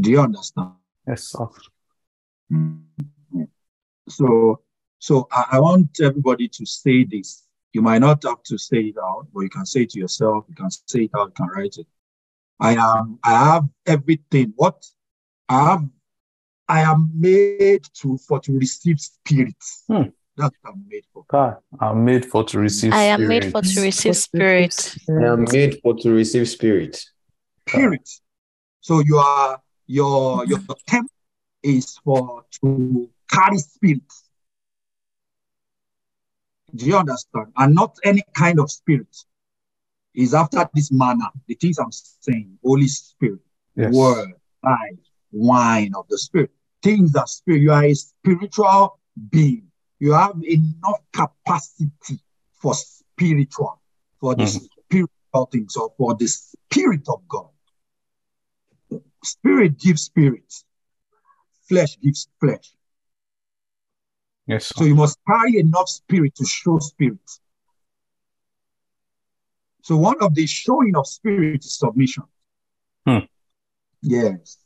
Do you understand? Yes, sir. Mhm. So, so I, I want everybody to say this. You might not have to say it out, but you can say it to yourself. You can say it out. You can write it. I am. I have everything. What I have, I am made to for to receive spirits. Hmm. That's what I'm made for. God, I'm made for to receive I am made for to receive spirit. I am made for to receive spirit. Spirit. So you are your your temple is for to carry spirit. Do you understand? And not any kind of spirit. Is after this manner, the things I'm saying, Holy Spirit, Yes. word, life, wine of the spirit. Things that spirit, you are a spiritual being. You have enough capacity for spiritual, for the Mhm. spiritual things, or for the spirit of God. Spirit gives spirit, flesh gives flesh. Yes, So you must carry enough spirit to show spirit. So one of the showing of spirit is submission. Hmm. Yes.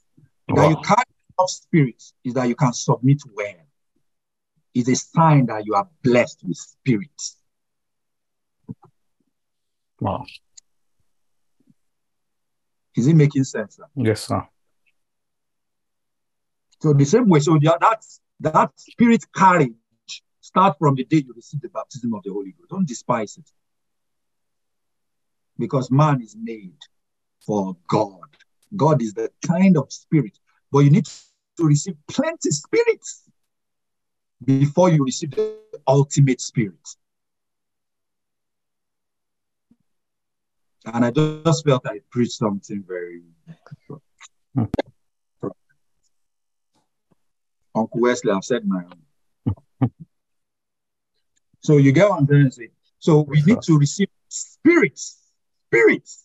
That you Wow. carry enough spirit is that you can submit well. It's a sign that you are blessed with spirit. Wow. Is it making sense? sir? Yes, sir. So the same way, so that that spirit carriage start from the day you receive the baptism of the Holy Ghost. Don't despise it. Because man is made for God. God is the kind of spirit, but you need to receive plenty spirits before you receive the ultimate spirit. And I just felt I preached something very. *laughs* Uncle Wesley, I've said my own. *laughs* so you get what I'm trying to say. So we need to receive spirits, spirits,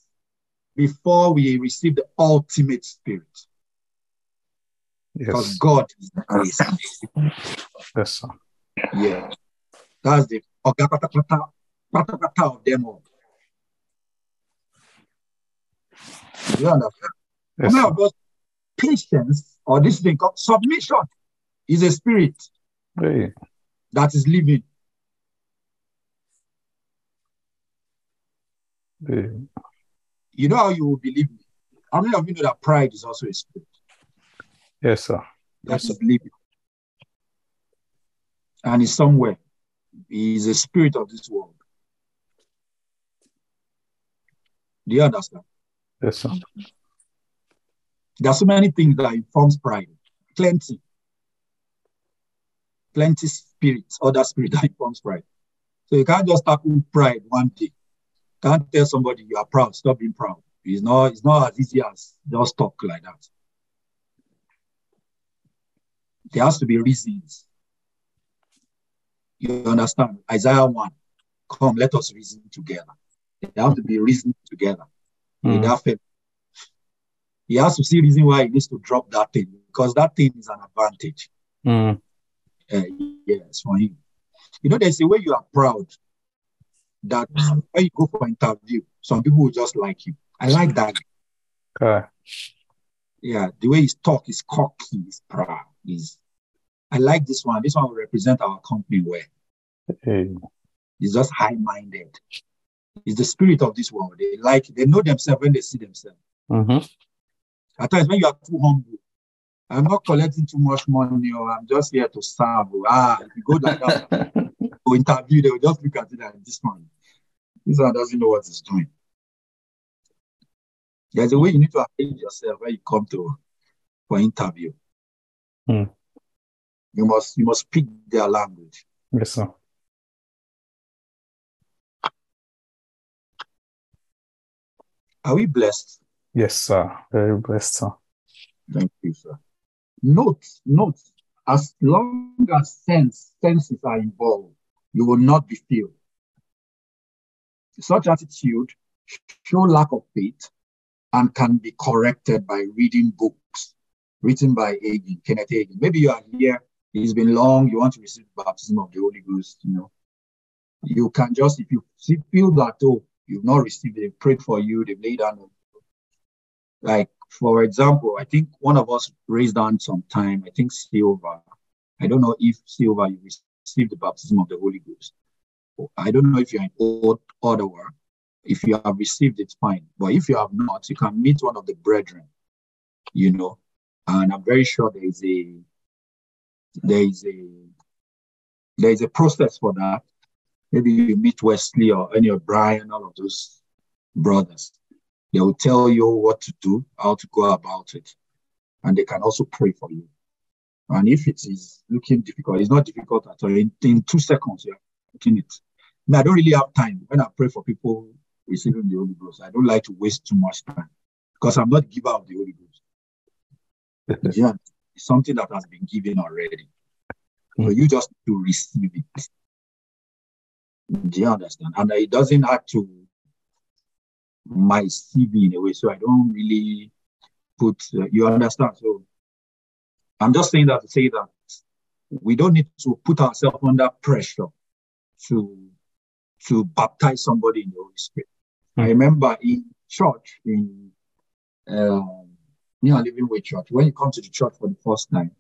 before we receive the ultimate spirit. Because Yes. God is the grace. Yes, sir. Yeah. That's the pata pata of them all. You understand? Yes, Now, but patience or this thing called submission is a spirit Hey. that is living. Hey. You know how you will believe me. How many of you know that pride is also a spirit Yes, sir. That's Yes, is? And is somewhere. He is a spirit of this world. Do you understand? Yes, sir. There are so many things that informs pride. Plenty. Plenty spirits, other spirit that informs pride. So you can't just tackle pride one day. Can't tell somebody you are proud, stop being proud. It's not, it's not as easy as just talk like that. There has to be reasons. You understand? Isaiah 1. Come, let us reason together. There have to be reason together. Mm. Without faith. He has to see reason why he needs to drop that thing because that thing is an advantage. Mm. Uh, yes, for him. You know, there's a way you are proud that when you go for interview, some people will just like you. I like that. Okay. Yeah, the way he's talk is cocky, he's proud. I like this one. This one will represent our company well. Hey. He's just high-minded. He's the spirit of this world. They like they know themselves when they see themselves. Mm-hmm. At times when you are too humble, I'm not collecting too much money or I'm just here to serve. Ah, if you go like *laughs* that to interview, they will just look at it like this one. This one doesn't know what he's doing. There's a way you need to arrange yourself when you come to for interview. Hmm. You must you must speak their language. Yes, sir. Are we blessed? Yes, sir. Very blessed, sir. Thank you, sir. Note, note, as long as sense, senses are involved, you will not be filled. Such attitude show lack of faith and can be corrected by reading books written by Hagin, Kenneth Hagin. Maybe you are here, it's been long, you want to receive baptism of the Holy Ghost, you know. You can just, if you feel that, oh, you've not received they've prayed for you, they've laid down on you. Like, for example, I think one of us raised on some time, I think Silva. I don't know if Silva, you received the baptism of the Holy Ghost. I don't know if you're in old Ottawa. If you have received it, fine. But if you have not, you can meet one of the brethren, you know. And I'm very sure there is a there is a there is a process for that. Maybe you meet Wesley or any of Brian, all of those brothers. They will tell you what to do, how to go about it. And they can also pray for you. And if it is looking difficult, it's not difficult at all. In, in two seconds, you're looking it. I, don't really have time. When I pray for people receiving the Holy Ghost, I don't like to waste too much time because I'm not giver of the Holy Ghost. *laughs* yeah, it's something that has been given already. So you just to receive it. Do you understand? And it doesn't have to my CV in a way. So I don't really put, uh, you understand? So I'm just saying that to say that we don't need to put ourselves under pressure to to baptize somebody in the Holy Spirit. Hmm. I remember in church in um, near Living Way Church, when you come to the church for the first time,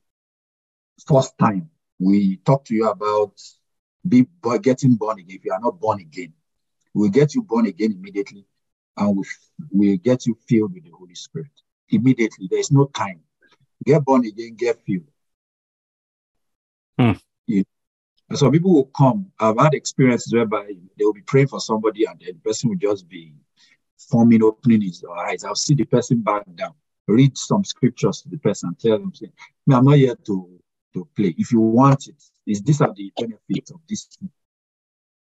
first time we talk to you about be getting born again. If you are not born again, we'll get you born again immediately, and we will get you filled with the Holy Spirit immediately. There is no time. Get born again, get filled. Hmm. And some people will come. I've had experiences whereby they will be praying for somebody and the person will just be forming, opening his eyes. I'll see the person back down, read some scriptures to the person, tell them, say, I'm not here to, to play. If you want it, is these are the benefits of this.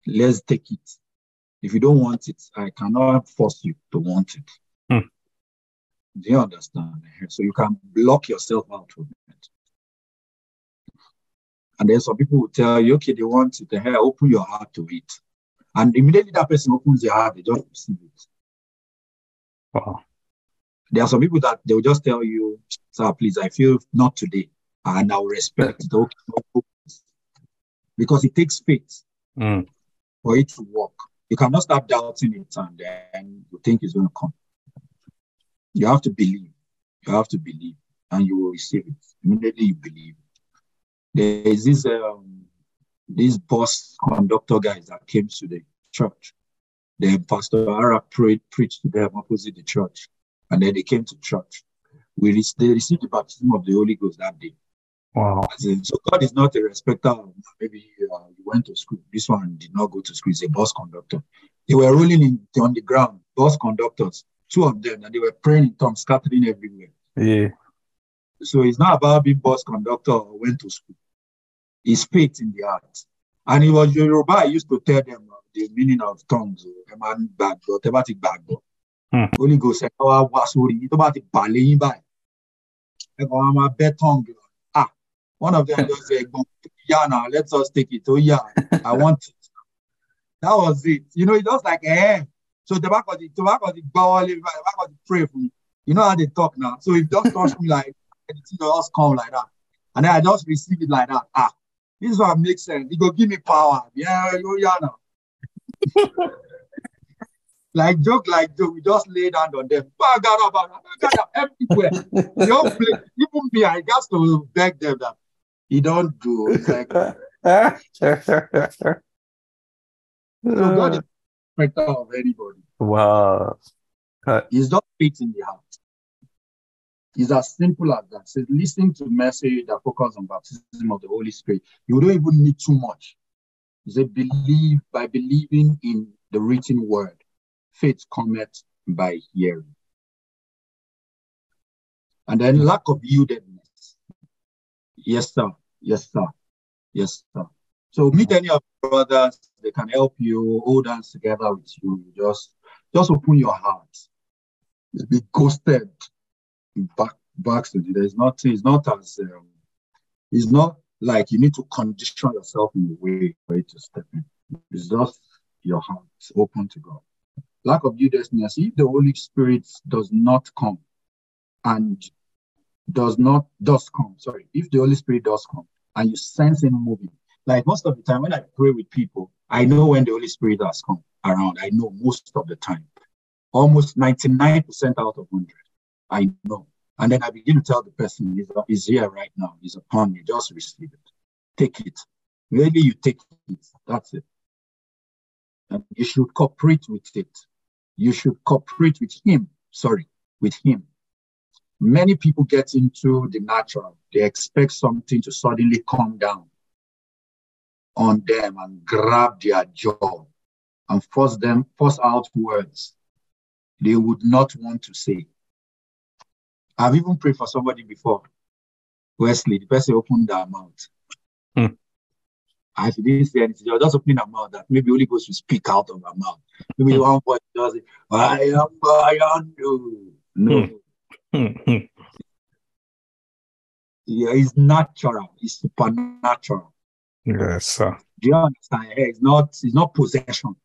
Let's take it. If you don't want it, I cannot force you to want it. Hmm. Do you understand? So you can block yourself out from it. And then some people will tell you, okay, they want it, hey, open your heart to it. And immediately that person opens their heart, they just receive it. Wow. There are some people that they'll just tell you, sir, please, I feel not today. And I'll respect it. Okay, no problem." Because it takes faith Mm. for it to work. You cannot start doubting it and then you think it's going to come. You have to believe. You have to believe and you will receive it. Immediately you believe. There is this um this bus conductor guys that came to the church. Then Pastor Ara prayed, preached to them opposite the church. And then they came to church. We re- they received the baptism of the Holy Ghost that day. Wow. In, so God is not a respecter of maybe uh, you went to school. This one did not go to school. He's a bus conductor. They were rolling in on the ground, bus conductors, two of them, and they were praying in tongues, scattering everywhere. Yeah. So it's not about being bus conductor or went to school. It's faith in the heart. And it was Yoruba I used to tell them uh, the meaning of tongues. a man uh, ẹ máa ń gbàgbọ́, tẹ́ bá ti gbàgbọ́. Holy Ghost ẹ wá wá sórí yín tó bá ti bà lé yín báyìí. Ẹ kàn wá máa bẹ́ tongue. lọ. Ah, one of them just say, "Ẹ̀gbọ́n, yeah, now let's just take it. Oh yeah, I want it. That was it. You know, it was like, eh. So the back of the tobacco the ball, the back of the pray for me. You know how they talk now. So it just touched me like anything just come like that. And then I just receive it like that. Ah, this one makes sense. It go give me power. Yeah, oh yeah now. *laughs* like joke, like joke. We just lay down on them. Everywhere. *laughs* They don't play. Even me, I got to beg them that you don't do. It's like, *laughs* so God is respecter of anybody. wow. Uh, it's not faith in the heart. It's as simple as that. So listening to message that focus on baptism of the Holy Spirit, you don't even need too much. You say believe by believing in the written word. Faith cometh by hearing. And then lack of yieldedness. Yes, sir. Yes, sir. Yes, sir. So meet any of your brothers, they can help you, hold hands together with you. Just just open your heart. Be ghosted back backslid. There's nothing, it's not as um, it's not like you need to condition yourself in a way for it to step in. It's just your heart open to God. Lack of yieldedness. If the Holy Spirit does not come and does not does come, sorry, if the Holy Spirit does come and you sense him moving, like most of the time when I pray with people, I know when the Holy Spirit has come around. I know most of the time. Almost 99% out of 100. I know. And then I begin to tell the person, he's, he's here right now. He's upon you. Just receive it. Take it. Really, you take it. That's it. And you should cooperate with it. You should cooperate with him. Sorry, with him. Many people get into the natural. They expect something to suddenly come down on them and grab their jaw and force them, force out words they would not want to say. I've even prayed for somebody before. Wesley, the person opened their mouth. Hmm. I didn't say anything. They were just opening their mouth that maybe Holy Ghost will speak out of her mouth. Voice does it. I am, I am. No, no. Yeah, it's natural. It's supernatural. yes, sir. Do you understand? It's not. It's not possession.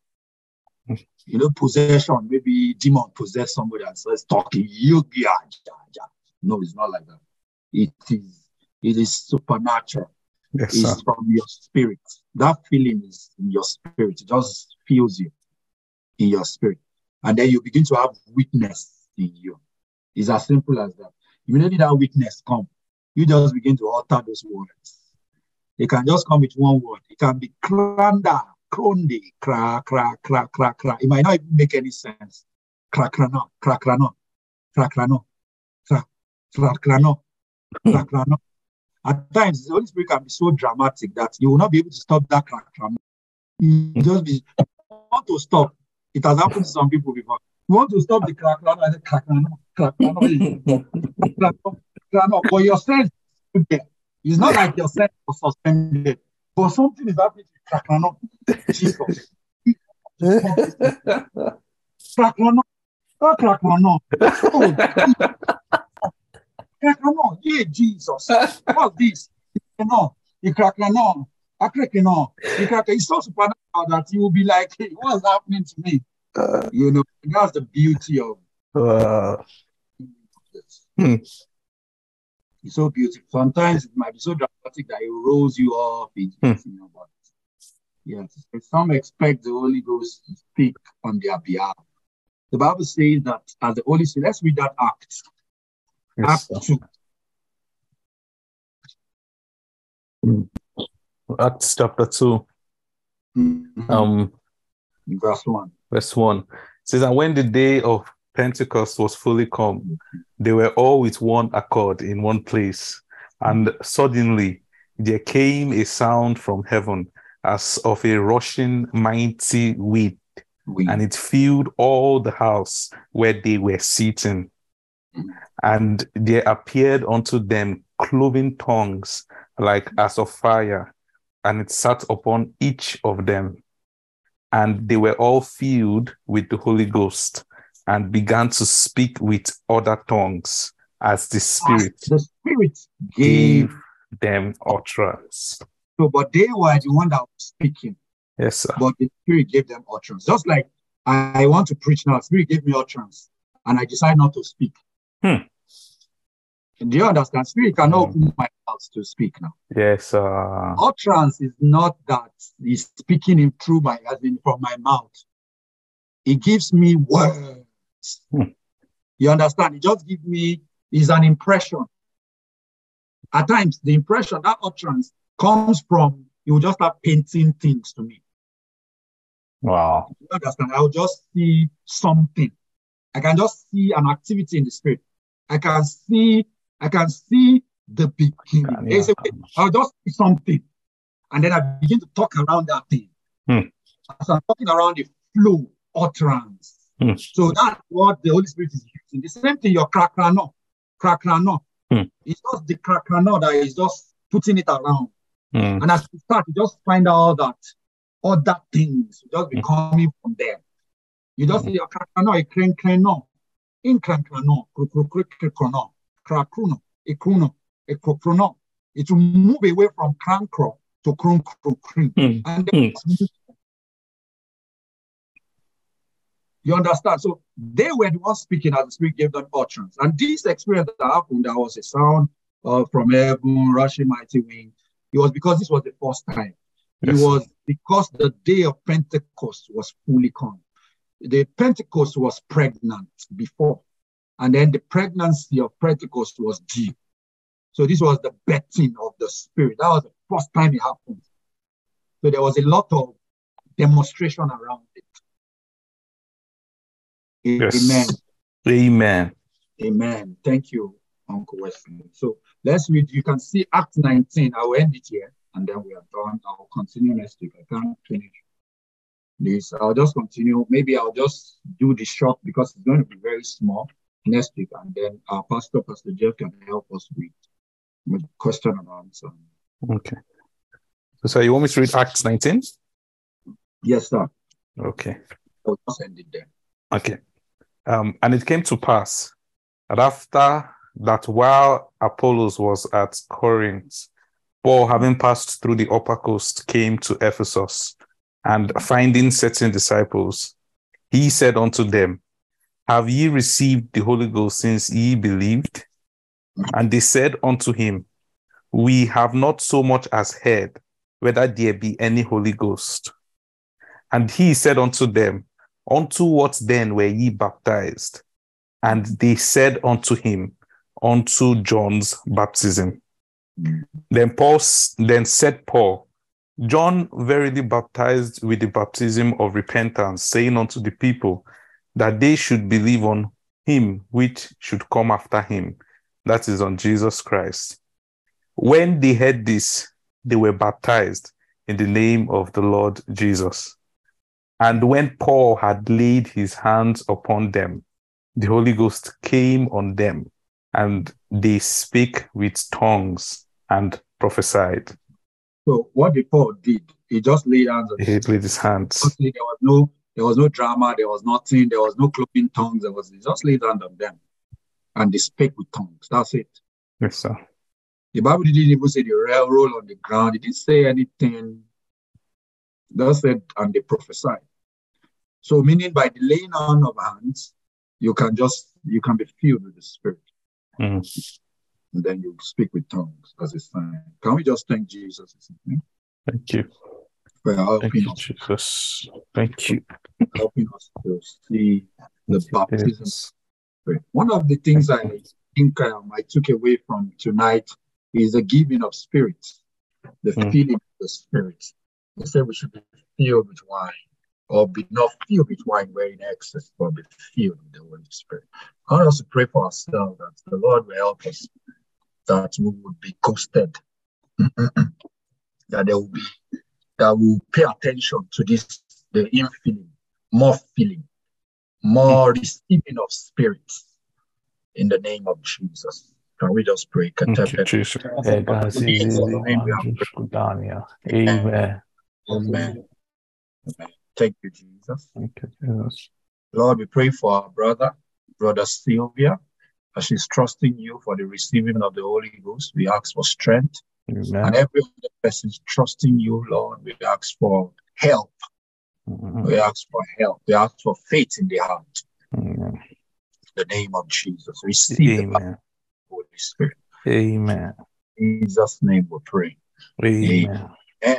You know, possession. Maybe demon possess somebody and starts talking. You, yeah, yeah, yeah. No, it's not like that. It is. It is supernatural. Yes, sir. It's from your spirit. That feeling is in your spirit. It just feels you in your spirit, and then you begin to have witness in you. It's as simple as that. Immediately that witness come, you just begin to utter those words. It can just come with one word. It can be kranda, kronde, kra, kra, kra, kra, kra. It might not even make any sense. Kra, kra, no, kra, kra, no, kra, kra, no, kra, kra, kra, no, kra, kra, no. At times, the Holy Spirit can be so dramatic that you will not be able to stop that kra, no. You just be, want to stop. It has happened to some people before. You want to stop the no, I no, kra, no, kra, no. But your sense is there. It's not like your sense was suspended, but something is happening to Kraklano. Jesus. Oh, Kraklano. Oh, Kraklano. Yeah, Jesus. What's this? No. You Kraklano. I crack no. You crack. It's so supernatural. that, you will be like, hey, what's happening to me? Uh, You know, that's the beauty of uh, this. Hmm. It's so beautiful. Sometimes it might be so dramatic that it rolls you off. It, Hmm. you know, but yes, some expect the Holy Ghost to speak on their behalf. The Bible says that as the Holy Spirit, let's read that Act. Yes, Act sir. 2. Acts chapter 2, Mhm. um, verse 1. verse 1 it says, And when the day of Pentecost was fully come, they were all with one accord in one place. And suddenly there came a sound from heaven as of a rushing mighty wind, We, and it filled all the house where they were sitting. And there appeared unto them cloven tongues like as of fire, and it sat upon each of them. And they were all filled with the Holy Ghost and began to speak with other tongues as the Spirit the Spirit gave, them utterance. so, but they were the one that was speaking, Yes, sir. but the Spirit gave them utterance. Just like I want to preach now, Spirit gave me utterance, and I decide not to speak. Hmm. Do you understand? Spirit cannot Hmm. open my mouth to speak now. Yes, sir. Utterance is not that he's speaking in through my, as in from my mouth. He gives me words. Hmm. You understand? He just gives me, is an impression. At times, the impression, that utterance comes from, you will just start painting things to me. Wow. You understand? I will just see something. I can just see an activity in the spirit. I can see, I can see the beginning. You- a way. I'll just see something. And then I begin to talk around that thing. Hmm. As I'm talking around the flow, utterance. Hmm. So that's what the Holy Spirit is using. The same thing, your crakrano. Crakrano. Hmm. It's just the crakrano that is just putting it around. Mm. And as you start, you just find out that all that things just be coming from there. You just see your crakrano, a cran crano, in cran crano, crano, cracuno, a cruno, a crocrono. It will move away from cran cro to cron. Mm. And then you understand? So they were the ones speaking as the Spirit gave them utterance. And this experience that happened, there was a sound uh, from heaven, rushing mighty wind. It was because this was the first time. Yes. It was because the day of Pentecost was fully come. The Pentecost was pregnant before, and then the pregnancy of Pentecost was deep. So this was the betting of the Spirit. That was the first time it happened. So there was a lot of demonstration around it. Yes. Amen. Amen. Amen. Thank you, Uncle Wesley. So let's read. You can see Act 19. I will end it here and then we are done. I will continue next week. I can't finish this. I'll just continue. Maybe I'll just do the short because it's going to be very small next week. And then our pastor, Pastor Jeff, can help us with, with question and answer. Okay. So, you want me to read Acts 19? Yes, sir. Okay. I'll just end it there. Okay. Um, and it came to pass that after that, while Apollos was at Corinth, Paul, having passed through the upper coast, came to Ephesus, and finding certain disciples, he said unto them, Have ye received the Holy Ghost since ye believed? And they said unto him, We have not so much as heard whether there be any Holy Ghost. And he said unto them, Unto what then were ye baptized? And they said unto him, Unto John's baptism. Then Paul then said Paul, John verily baptized with the baptism of repentance, saying unto the people that they should believe on him which should come after him, that is on Jesus Christ. When they heard this, they were baptized in the name of the Lord Jesus. And when Paul had laid his hands upon them, the Holy Ghost came on them, and they spake with tongues and prophesied. So what the Paul did, he just laid hands on He laid his hands. There was no there was no drama, there was nothing, there was no cloaking tongues, there was just laid hand on them and they spake with tongues. That's it. Yes, sir. The Bible didn't even say the rail roll on the ground, it didn't say anything. That's said, and they prophesied. So, meaning by the laying on of hands, you can just you can be filled with the Spirit, Mm. and then you speak with tongues as a sign. Can we just thank Jesus Thank evening Thank you. for Thank helping you, us, Jesus. Thank you. helping us to see the baptism. One of the things I think um, I took away from tonight is the giving of spirit, the Mm. feeling of the spirit. They said we should be filled with wine, or be not filled with wine where in excess, but be filled with the Holy Spirit. I want us to pray for ourselves that the Lord will help us, that we would be ghosted, *clears throat* that there will be, that will pay attention to this, the infilling, more feeling, more hmm. receiving of spirits in the name of Jesus. Can we just pray? Thank you, Jesus. Guys, In Jesus' easy, name we have man. Dania. Amen. Amen. Amen. Thank you, Jesus. Thank you, Jesus. Lord, we pray for our brother, brother Sylvia, as she's trusting you for the receiving of the Holy Ghost. We ask for strength. And every other person is trusting you, Lord. We ask for help. Mm, We ask for help. We ask for faith in the heart. Amen. In the name of Jesus. Receive the Amen. Holy Spirit. Amen. In Jesus' name we pray. Amen.